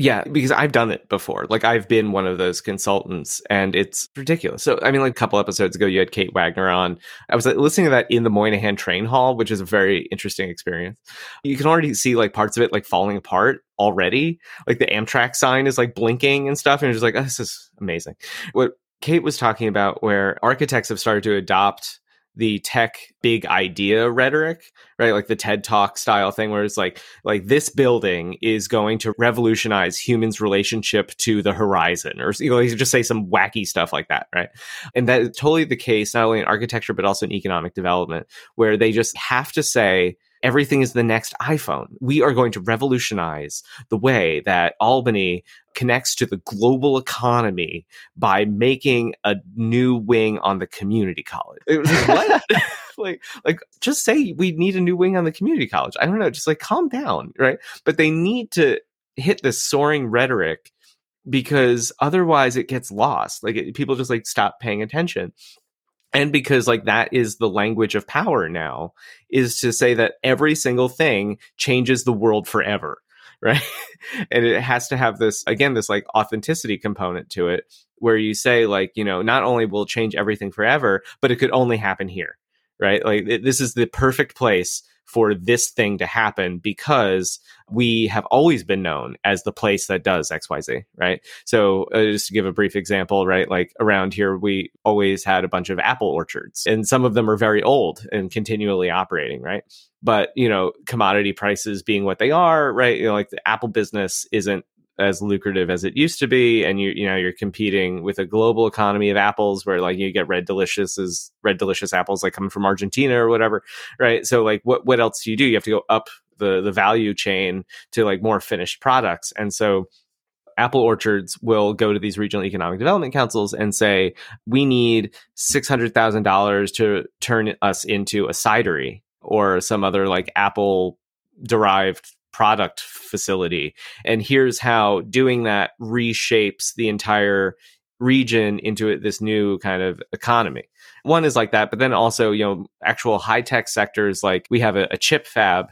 Yeah, because I've done it before. Like I've been one of those consultants and it's ridiculous. So I mean like a couple episodes ago you had Kate Wagner on. I was like, listening to that in the Moynihan train hall, which is a very interesting experience. You can already see like parts of it like falling apart already. Like the Amtrak sign is like blinking and stuff and you're just like, oh, this is amazing. What Kate was talking about where architects have started to adopt the tech big idea rhetoric, right? Like the TED Talk style thing where it's like like this building is going to revolutionize humans' relationship to the horizon or you know, you just say some wacky stuff like that, right? And that is totally the case not only in architecture but also in economic development where they just have to say everything is the next iPhone. We are going to revolutionize the way that Albany connects to the global economy by making a new wing on the community college. It was like, what? like, like, just say we need a new wing on the community college. I don't know. Just like calm down, right? But they need to hit this soaring rhetoric because otherwise it gets lost. Like it, people just like stop paying attention and because like that is the language of power now is to say that every single thing changes the world forever right? And it has to have this again this like authenticity component to it where you say like you know not only will change everything forever but it could only happen here right like it, this is the perfect place for this thing to happen because we have always been known as the place that does XYZ, right? So, uh, just to give a brief example, right? Like around here, we always had a bunch of apple orchards, and some of them are very old and continually operating, right? But, you know, commodity prices being what they are, right? You know, like the apple business isn't as lucrative as it used to be and you you know you're competing with a global economy of apples where like you get red delicious as red delicious apples like coming from Argentina or whatever right? So like what what else do you do? You have to go up the the value chain to like more finished products. And so apple orchards will go to these regional economic development councils and say we need $600,000 to turn us into a cidery or some other like apple derived product facility. And here's how doing that reshapes the entire region into this new kind of economy. One is like that, but then also, you know, actual high tech sectors like we have a, a chip fab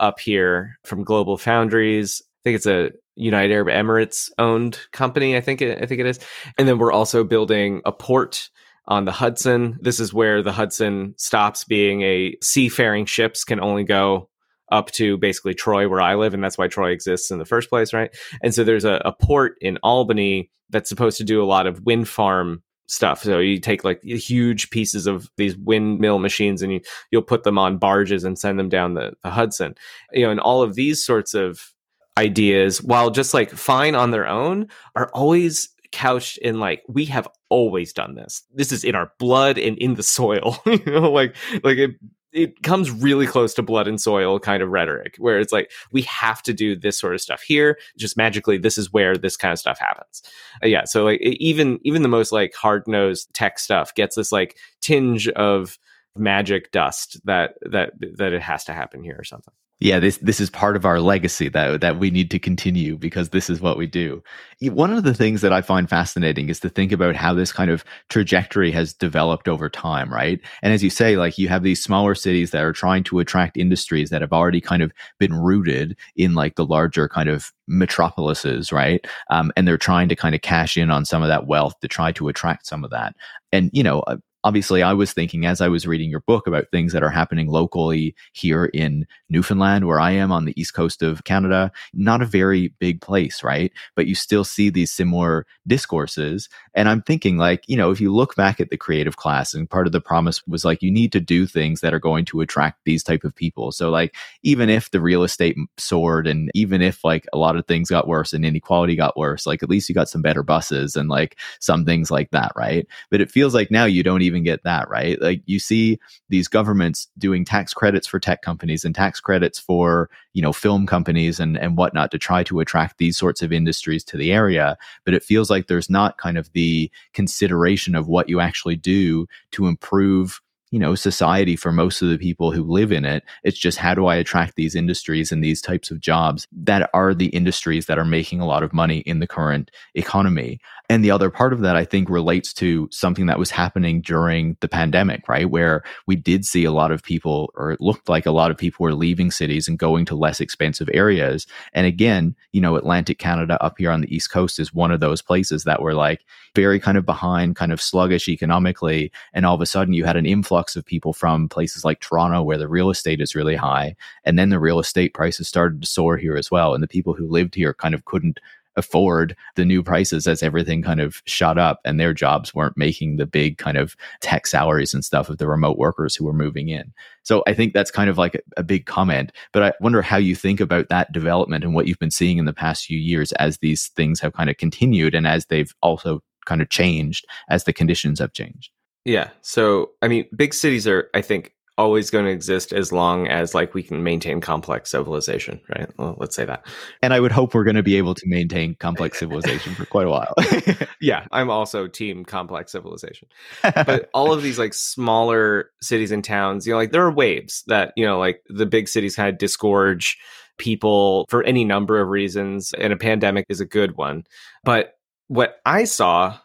up here from Global Foundries. I think it's a United Arab Emirates owned company. I think it, I think it is. And then we're also building a port on the Hudson. This is where the Hudson stops being a seafaring ships can only go up to basically Troy, where I live, and that's why Troy exists in the first place, right? And so there's a, a port in Albany that's supposed to do a lot of wind farm stuff. So you take like huge pieces of these windmill machines and you you'll put them on barges and send them down the, the Hudson. You know, and all of these sorts of ideas, while just like fine on their own, are always couched in like we have always done this. This is in our blood and in the soil. you know, like like it it comes really close to blood and soil kind of rhetoric where it's like we have to do this sort of stuff here just magically this is where this kind of stuff happens. Uh, yeah so like even even the most like hard-nosed tech stuff gets this like tinge of magic dust that that that it has to happen here or something yeah this this is part of our legacy that that we need to continue because this is what we do. One of the things that i find fascinating is to think about how this kind of trajectory has developed over time right? And as you say like you have these smaller cities that are trying to attract industries that have already kind of been rooted in like the larger kind of metropolises right? Um, and they're trying to kind of cash in on some of that wealth to try to attract some of that. And you know obviously i was thinking as i was reading your book about things that are happening locally here in newfoundland where i am on the east coast of canada not a very big place right? But you still see these similar discourses. And i'm thinking like you know if you look back at the creative class and part of the promise was like you need to do things that are going to attract these type of people. So like even if the real estate soared and even if like a lot of things got worse and inequality got worse like at least you got some better buses and like some things like that right? But it feels like now you don't even even get that right. Like you see these governments doing tax credits for tech companies and tax credits for you know film companies and and whatnot to try to attract these sorts of industries to the area. But it feels like there's not kind of the consideration of what you actually do to improve you know society for most of the people who live in it. It's just how do i attract these industries and these types of jobs that are the industries that are making a lot of money in the current economy? And the other part of that i think relates to something that was happening during the pandemic right? Where we did see a lot of people or it looked like a lot of people were leaving cities and going to less expensive areas. And again you know atlantic canada up here on the east coast is one of those places that were like very kind of behind kind of sluggish economically. And all of a sudden you had an influx influx of people from places like Toronto, where the real estate is really high. And then the real estate prices started to soar here as well. And the people who lived here kind of couldn't afford the new prices as everything kind of shot up and their jobs weren't making the big kind of tech salaries and stuff of the remote workers who were moving in. So I think that's kind of like a, a, big comment. But I wonder how you think about that development and what you've been seeing in the past few years as these things have kind of continued and as they've also kind of changed as the conditions have changed. Yeah. So, I mean, big cities are, I think, always going to exist as long as like we can maintain complex civilization, right? Well, let's say that. And I would hope we're going to be able to maintain complex civilization for quite a while. yeah, I'm also team complex civilization. But all of these like smaller cities and towns, you know, like there are waves that, you know, like the big cities kind of disgorge people for any number of reasons and a pandemic is a good one. But what I saw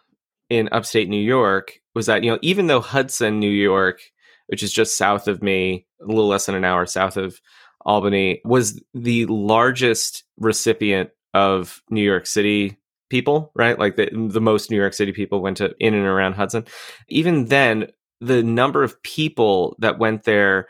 in upstate New York was that, you know, even though Hudson, New York, which is just south of me, a little less than an hour south of Albany, was the largest recipient of New York City people, right? Like the, the most New York City people went to in and around Hudson. Even then, the number of people that went there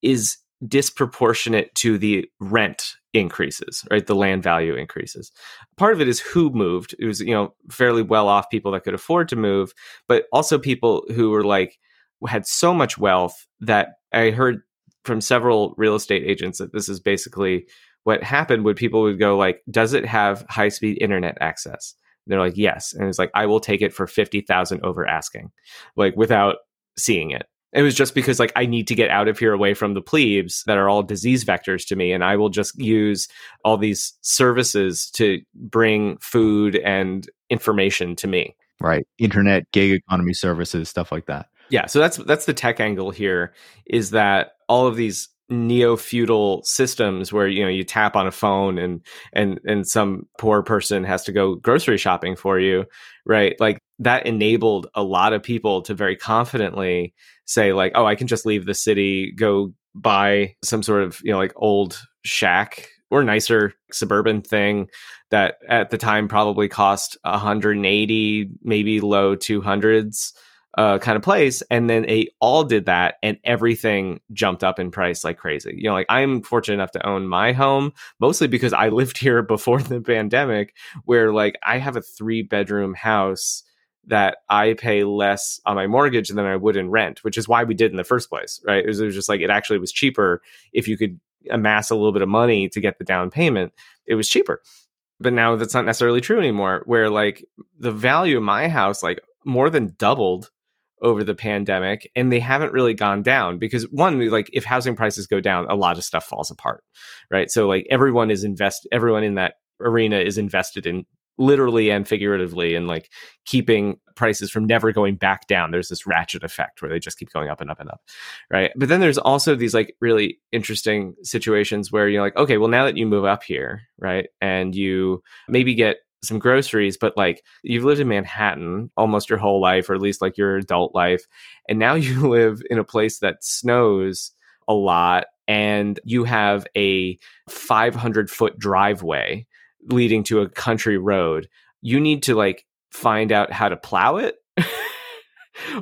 is disproportionate to the rent increases, right? The land value increases. Part of it is who moved. It was, you know, fairly well off people that could afford to move, but also people who were like, had so much wealth that I heard from several real estate agents that this is basically what happened when people would go like, does it have high speed internet access? And they're like, yes. And it's like, I will take it for 50,000 over asking, like without seeing it. It was just because like I need to get out of here away from the plebes that are all disease vectors to me and I will just use all these services to bring food and information to me. Right. Internet, gig economy services, stuff like that. Yeah, so that's that's the tech angle here is that all of these neo-feudal systems where you know you tap on a phone and and and some poor person has to go grocery shopping for you right like that enabled a lot of people to very confidently say like oh i can just leave the city go buy some sort of you know like old shack or nicer suburban thing that at the time probably cost 180 maybe low 200s uh, kind of place. And then they all did that, and everything jumped up in price like crazy. You know, like I'm fortunate enough to own my home mostly because I lived here before the pandemic, where like I have a three bedroom house that I pay less on my mortgage than I would in rent, which is why we did in the first place, right? It was, it was just like it actually was cheaper if you could amass a little bit of money to get the down payment. It was cheaper but now that's not necessarily true anymore where like the value of my house like more than doubled over the pandemic and they haven't really gone down because one like if housing prices go down a lot of stuff falls apart right so like everyone is invest everyone in that arena is invested in literally and figuratively and like keeping prices from never going back down there's this ratchet effect where they just keep going up and up and up right but then there's also these like really interesting situations where you're like okay well now that you move up here right and you maybe get some groceries, but like you've lived in Manhattan almost your whole life, or at least like your adult life. And now you live in a place that snows a lot and you have a 500 foot driveway leading to a country road. You need to like find out how to plow it.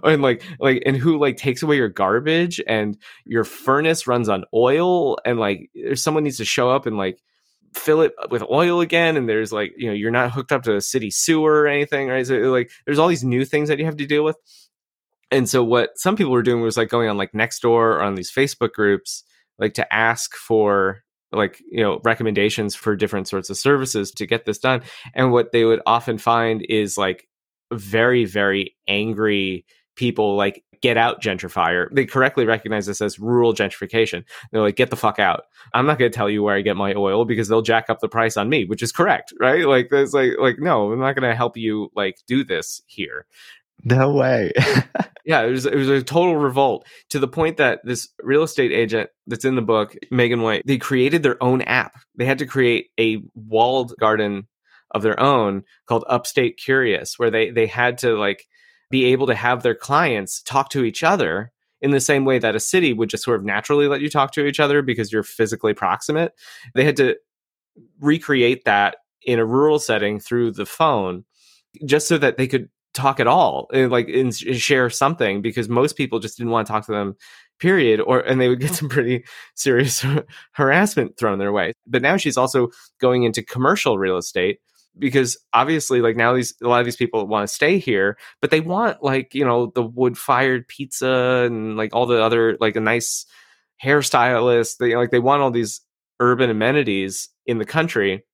and like like and who like takes away your garbage and your furnace runs on oil and like there's someone needs to show up and like fill it with oil again and there's like you know you're not hooked up to a city sewer or anything right so like there's all these new things that you have to deal with and so what some people were doing was like going on like next door or on these facebook groups like to ask for like you know recommendations for different sorts of services to get this done and what they would often find is like very very angry people like get out gentrifier. They correctly recognize this as rural gentrification. They're like, get the fuck out. I'm not going to tell you where I get my oil because they'll jack up the price on me, which is correct, right? Like, there's like, like, no, I'm not going to help you like do this here. No way. yeah, it was it was a total revolt to the point that this real estate agent that's in the book, Megan White, they created their own app. They had to create a walled garden of their own called Upstate Curious, where they they had to like be able to have their clients talk to each other in the same way that a city would just sort of naturally let you talk to each other because you're physically proximate. They had to recreate that in a rural setting through the phone just so that they could talk at all eh, and like and share something because most people just didn't want to talk to them period or and they would get some pretty serious harassment thrown their way. But now she's also going into commercial real estate because obviously like now these a lot of these people want to stay here but they want like you know the wood fired pizza and like all the other like a nice hairstylist they like they want all these urban amenities in the country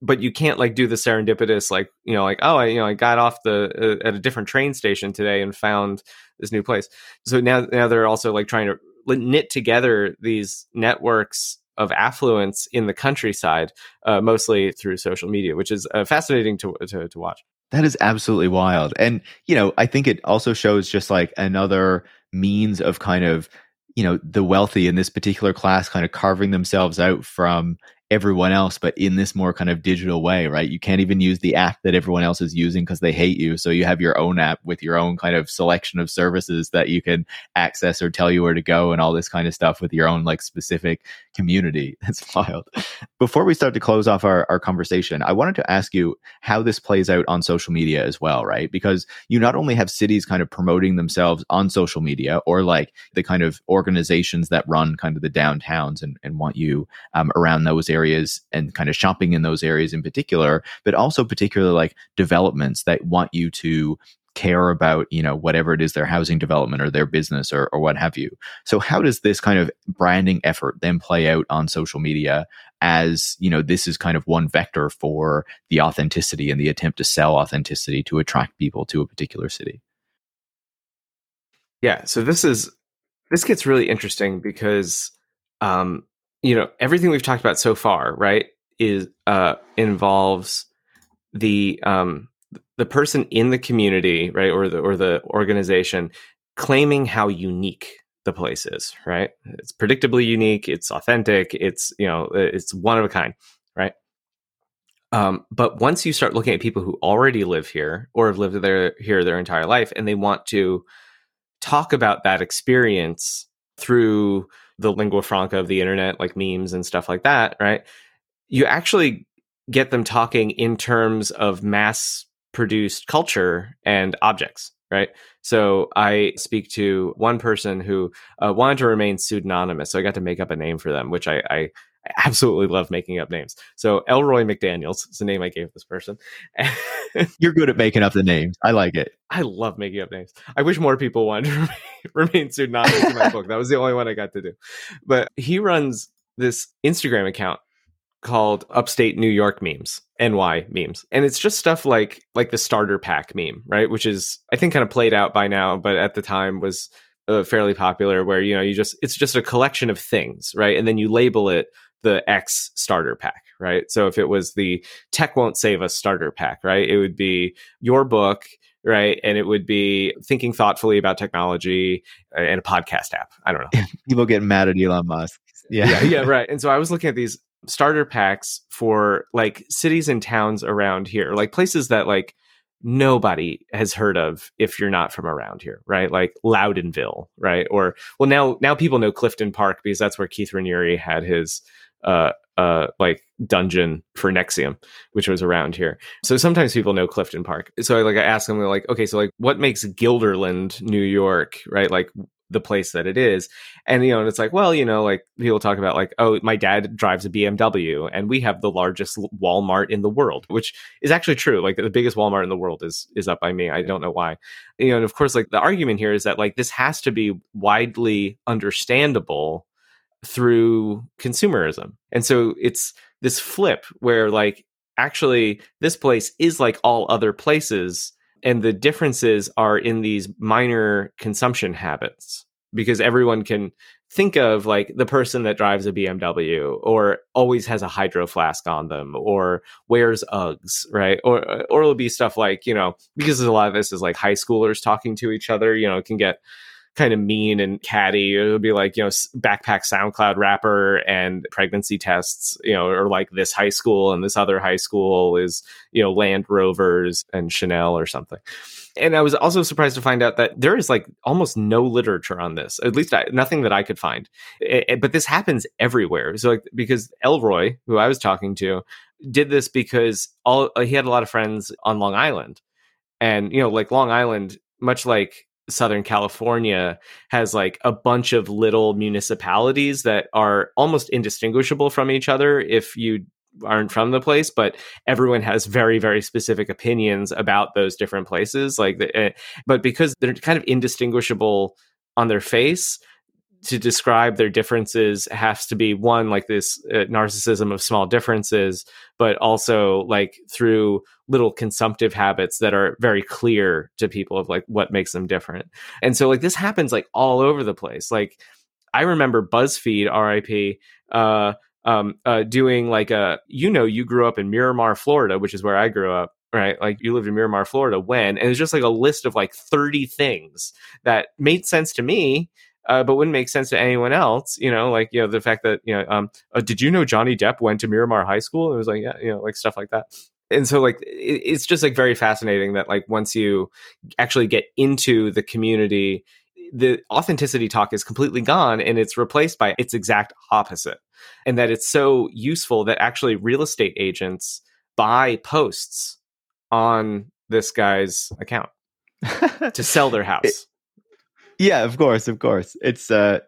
but you can't like do the serendipitous like you know like oh i you know i got off the uh, at a different train station today and found this new place. So now now they're also like trying to knit together these networks of affluence in the countryside uh, mostly through social media which is uh, fascinating to, to to watch. That is absolutely wild. And you know i think it also shows just like another means of kind of you know the wealthy in this particular class kind of carving themselves out from everyone else, but in this more kind of digital way, right? You can't even use the app that everyone else is using because they hate you. So you have your own app with your own kind of selection of services that you can access or tell you where to go and all this kind of stuff with your own like specific community. That's wild. Before we start to close off our, our conversation, I wanted to ask you how this plays out on social media as well, right? Because you not only have cities kind of promoting themselves on social media or like the kind of organizations that run kind of the downtowns and, and want you um, around those areas and kind of shopping in those areas in particular, but also particularly like developments that want you to care about you know whatever it is their housing development or their business or, or what have you. So how does this kind of branding effort then play out on social media as you know this is kind of one vector for the authenticity and the attempt to sell authenticity to attract people to a particular city? Yeah so this is this gets really interesting because um you know everything we've talked about so far right is uh involves the um the person in the community, right, or the or the organization claiming how unique the place is, right? It's predictably unique, it's authentic, it's you know, it's one of a kind, right? Um, but once you start looking at people who already live here or have lived there here their entire life, and they want to talk about that experience through the lingua franca of the internet, like memes and stuff like that, right? You actually get them talking in terms of mass produced culture and objects right so i speak to one person who uh, wanted to remain pseudonymous so i got to make up a name for them which i, I absolutely love making up names. So elroy mcdaniels is the name i gave this person. You're good at making up the names. I like it. I love making up names. I wish more people wanted to remain, remain pseudonymous in my book. That was the only one i got to do. But he runs this instagram account called upstate New York memes, NY memes. And it's just stuff like like the starter pack meme, right? Which is I think kind of played out by now, but at the time was uh, fairly popular where you know you just it's just a collection of things, right? And then you label it the X starter pack, right? So if it was the tech won't save us starter pack, right? It would be your book right? And it would be thinking thoughtfully about technology and a podcast app. I don't know. People get mad at Elon Musk. Yeah. yeah, yeah, right. And so I was looking at these starter packs for like cities and towns around here, like places that like nobody has heard of if you're not from around here, right? Like Loudonville, right? Or well now now people know Clifton Park because that's where Keith Raniere had his uh uh like dungeon for NXIVM, which was around here. So sometimes people know Clifton Park. So like I ask them like, okay, so like what makes Guilderland, New York, right? Like the place that it is. And you know, and it's like, well, you know, like people talk about like, oh, my dad drives a BMW and we have the largest Walmart in the world, which is actually true. Like the biggest Walmart in the world is is up by me. I don't know why. You know, and of course like the argument here is that like this has to be widely understandable through consumerism. And so it's this flip where like actually this place is like all other places and the differences are in these minor consumption habits because everyone can think of like the person that drives a BMW or always has a hydro flask on them or wears Uggs, right? Or or it'll be stuff like, you know, because a lot of this is like high schoolers talking to each other, you know, it can get kind of mean and catty. It'll be like, you know, backpack SoundCloud rapper and pregnancy tests, you know, or like this high school and this other high school is, you know, Land Rovers and Chanel or something. And I was also surprised to find out that there is like almost no literature on this, at least I, nothing that I could find. It, it, but this happens everywhere. So, like, because Elroy, who I was talking to, did this because all he had a lot of friends on Long Island. And, you know, like Long Island, much like Southern California has like a bunch of little municipalities that are almost indistinguishable from each other if you aren't from the place but everyone has very very specific opinions about those different places like the, uh, but because they're kind of indistinguishable on their face to describe their differences has to be one like this uh, narcissism of small differences but also like through little consumptive habits that are very clear to people of like what makes them different and so like this happens like all over the place like i remember buzzfeed rip uh um uh doing like a you know you grew up in miramar florida which is where i grew up right? Like you lived in Miramar, Florida when, and it's just like a list of like 30 things that made sense to me uh, but wouldn't make sense to anyone else. You know, like you know the fact that you know, um, uh, did you know Johnny Depp went to Miramar High School? It was like yeah, you know, like stuff like that. And so like it, it's just like very fascinating that like once you actually get into the community, the authenticity talk is completely gone and it's replaced by its exact opposite. And that it's so useful that actually real estate agents buy posts on this guy's account to sell their house. Yeah, of course, of course. It's uh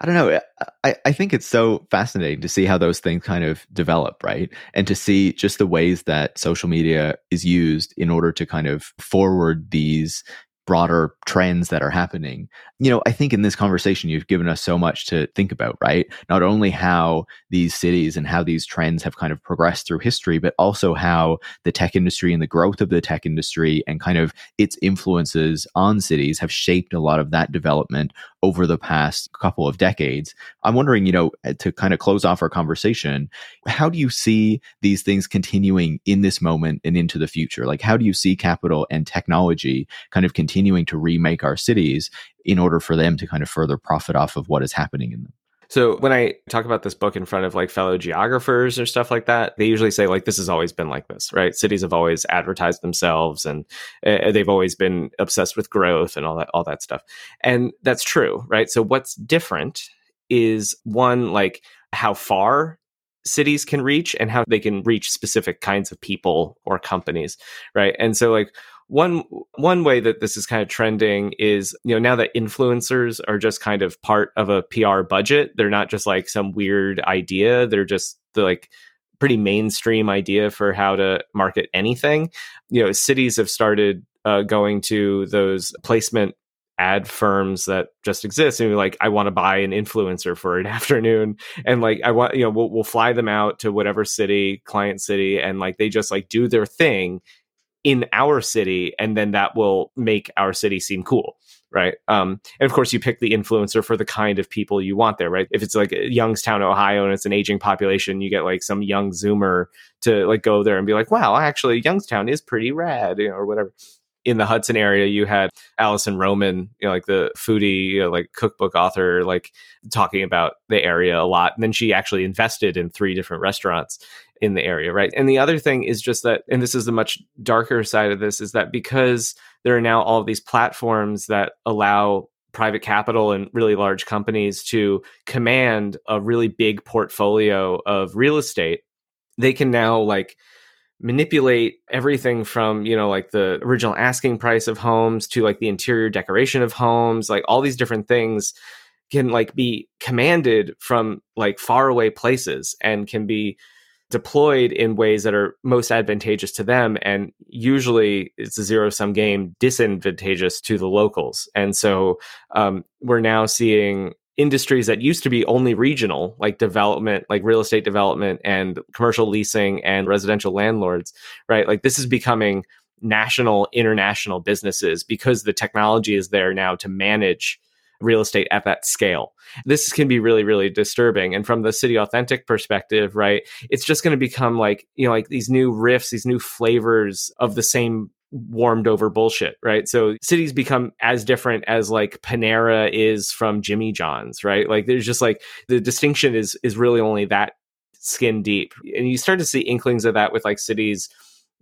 I don't know. I, I think it's so fascinating to see how those things kind of develop, right? And to see just the ways that social media is used in order to kind of forward these broader trends that are happening. You know, I think in this conversation, you've given us so much to think about, right? Not only how these cities and how these trends have kind of progressed through history, but also how the tech industry and the growth of the tech industry and kind of its influences on cities have shaped a lot of that development over the past couple of decades. I'm wondering, you know, eh, to kind of close off our conversation, how do you see these things continuing in this moment and into the future? Like, how do you see capital and technology kind of continue? Continuing to remake our cities in order for them to kind of further profit off of what is happening in them. So when I talk about this book in front of like fellow geographers or stuff like that, they usually say like this has always been like this, right? Cities have always advertised themselves and uh, they've always been obsessed with growth and all that all that stuff. And that's true, right? So what's different is one like how far cities can reach and how they can reach specific kinds of people or companies, right? And so like one one way that this is kind of trending is you know now that influencers are just kind of part of a PR budget they're not just like some weird idea they're just the like pretty mainstream idea for how to market anything. You know cities have started uh, going to those placement ad firms that just exist and like i want to buy an influencer for an afternoon and like i want you know we'll, we'll fly them out to whatever city client city and like they just like do their thing in our city and then that will make our city seem cool right? Um, and of course you pick the influencer for the kind of people you want there right? If it's like youngstown ohio and it's an aging population you get like some young zoomer to like go there and be like wow actually youngstown is pretty rad you know, or whatever. In the Hudson area, you had Alison Roman, you know, like the foodie, you know, like cookbook author, like talking about the area a lot. And then she actually invested in three different restaurants in the area, right? And the other thing is just that, and this is the much darker side of this, is that because there are now all these platforms that allow private capital and really large companies to command a really big portfolio of real estate, they can now like manipulate everything from you know like the original asking price of homes to like the interior decoration of homes like all these different things can like be commanded from like far away places and can be deployed in ways that are most advantageous to them and usually it's a zero sum game disadvantageous to the locals and so um, we're now seeing industries that used to be only regional, like development, like real estate development and commercial leasing and residential landlords, right? Like this is becoming national, international businesses because the technology is there now to manage real estate at that scale. This can be really, really disturbing. And from the city authentic perspective, right, it's just going to become like, you know, like these new riffs, these new flavors of the same warmed over bullshit, right? So cities become as different as like Panera is from Jimmy John's, right? Like there's just like the distinction is is really only that skin deep. And you start to see inklings of that with like cities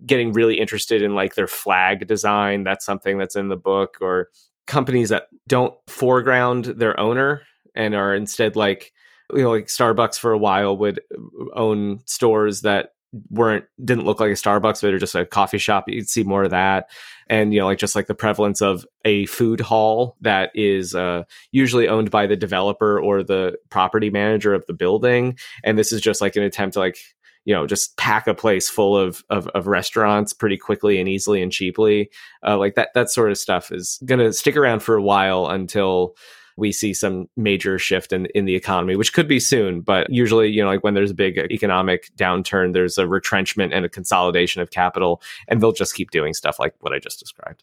getting really interested in like their flag design. That's something that's in the book or companies that don't foreground their owner and are instead like you know like Starbucks for a while would own stores that weren't didn't look like a Starbucks, but are just a coffee shop. You'd see more of that, and you know, like just like the prevalence of a food hall that is uh, usually owned by the developer or the property manager of the building, and this is just like an attempt to like you know just pack a place full of of, of restaurants pretty quickly and easily and cheaply. Uh, like that that sort of stuff is going to stick around for a while until we see some major shift in, in the economy, which could be soon. But usually, you know, like when there's a big economic downturn, there's a retrenchment and a consolidation of capital, and they'll just keep doing stuff like what I just described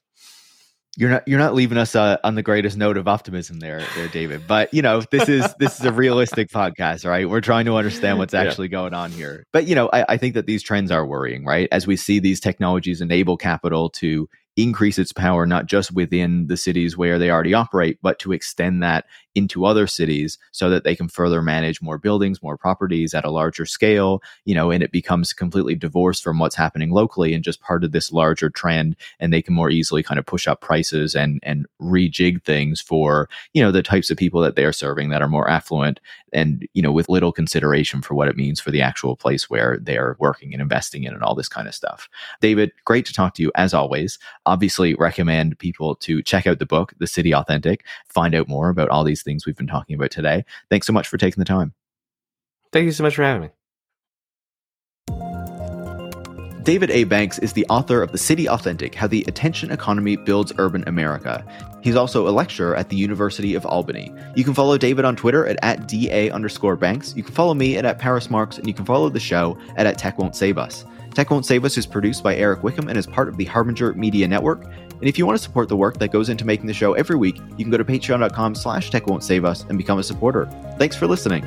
you're not you're not leaving us uh, on the greatest note of optimism there there david. But you know this is this is a realistic podcast right? We're trying to understand what's actually yeah. going on here. But you know I, I think that these trends are worrying right? As we see these technologies enable capital to increase its power not just within the cities where they already operate, but to extend that into other cities so that they can further manage more buildings, more properties at a larger scale, you know, and it becomes completely divorced from what's happening locally and just part of this larger trend. And they can more easily kind of push up prices and and rejig things for, you know, the types of people that they're serving that are more affluent and, you know, with little consideration for what it means for the actual place where they're working and investing in and all this kind of stuff. David, great to talk to you as always. Obviously, recommend people to check out the book, The City Authentic, find out more about all these things we've been talking about today. Thanks so much for taking the time. Thank you so much for having me. David A. Banks is the author of The City Authentic How the Attention Economy Builds Urban America. He's also a lecturer at the University of Albany. You can follow David on Twitter at, at DA underscore Banks. You can follow me at, at Paris Marx, and you can follow the show at, at Tech Won't Save Us. Tech Won't Save Us is produced by Eric Wickham and is part of the Harbinger Media Network. And if you want to support the work that goes into making the show every week, you can go to patreon.com slash tech won't save us and become a supporter. Thanks for listening.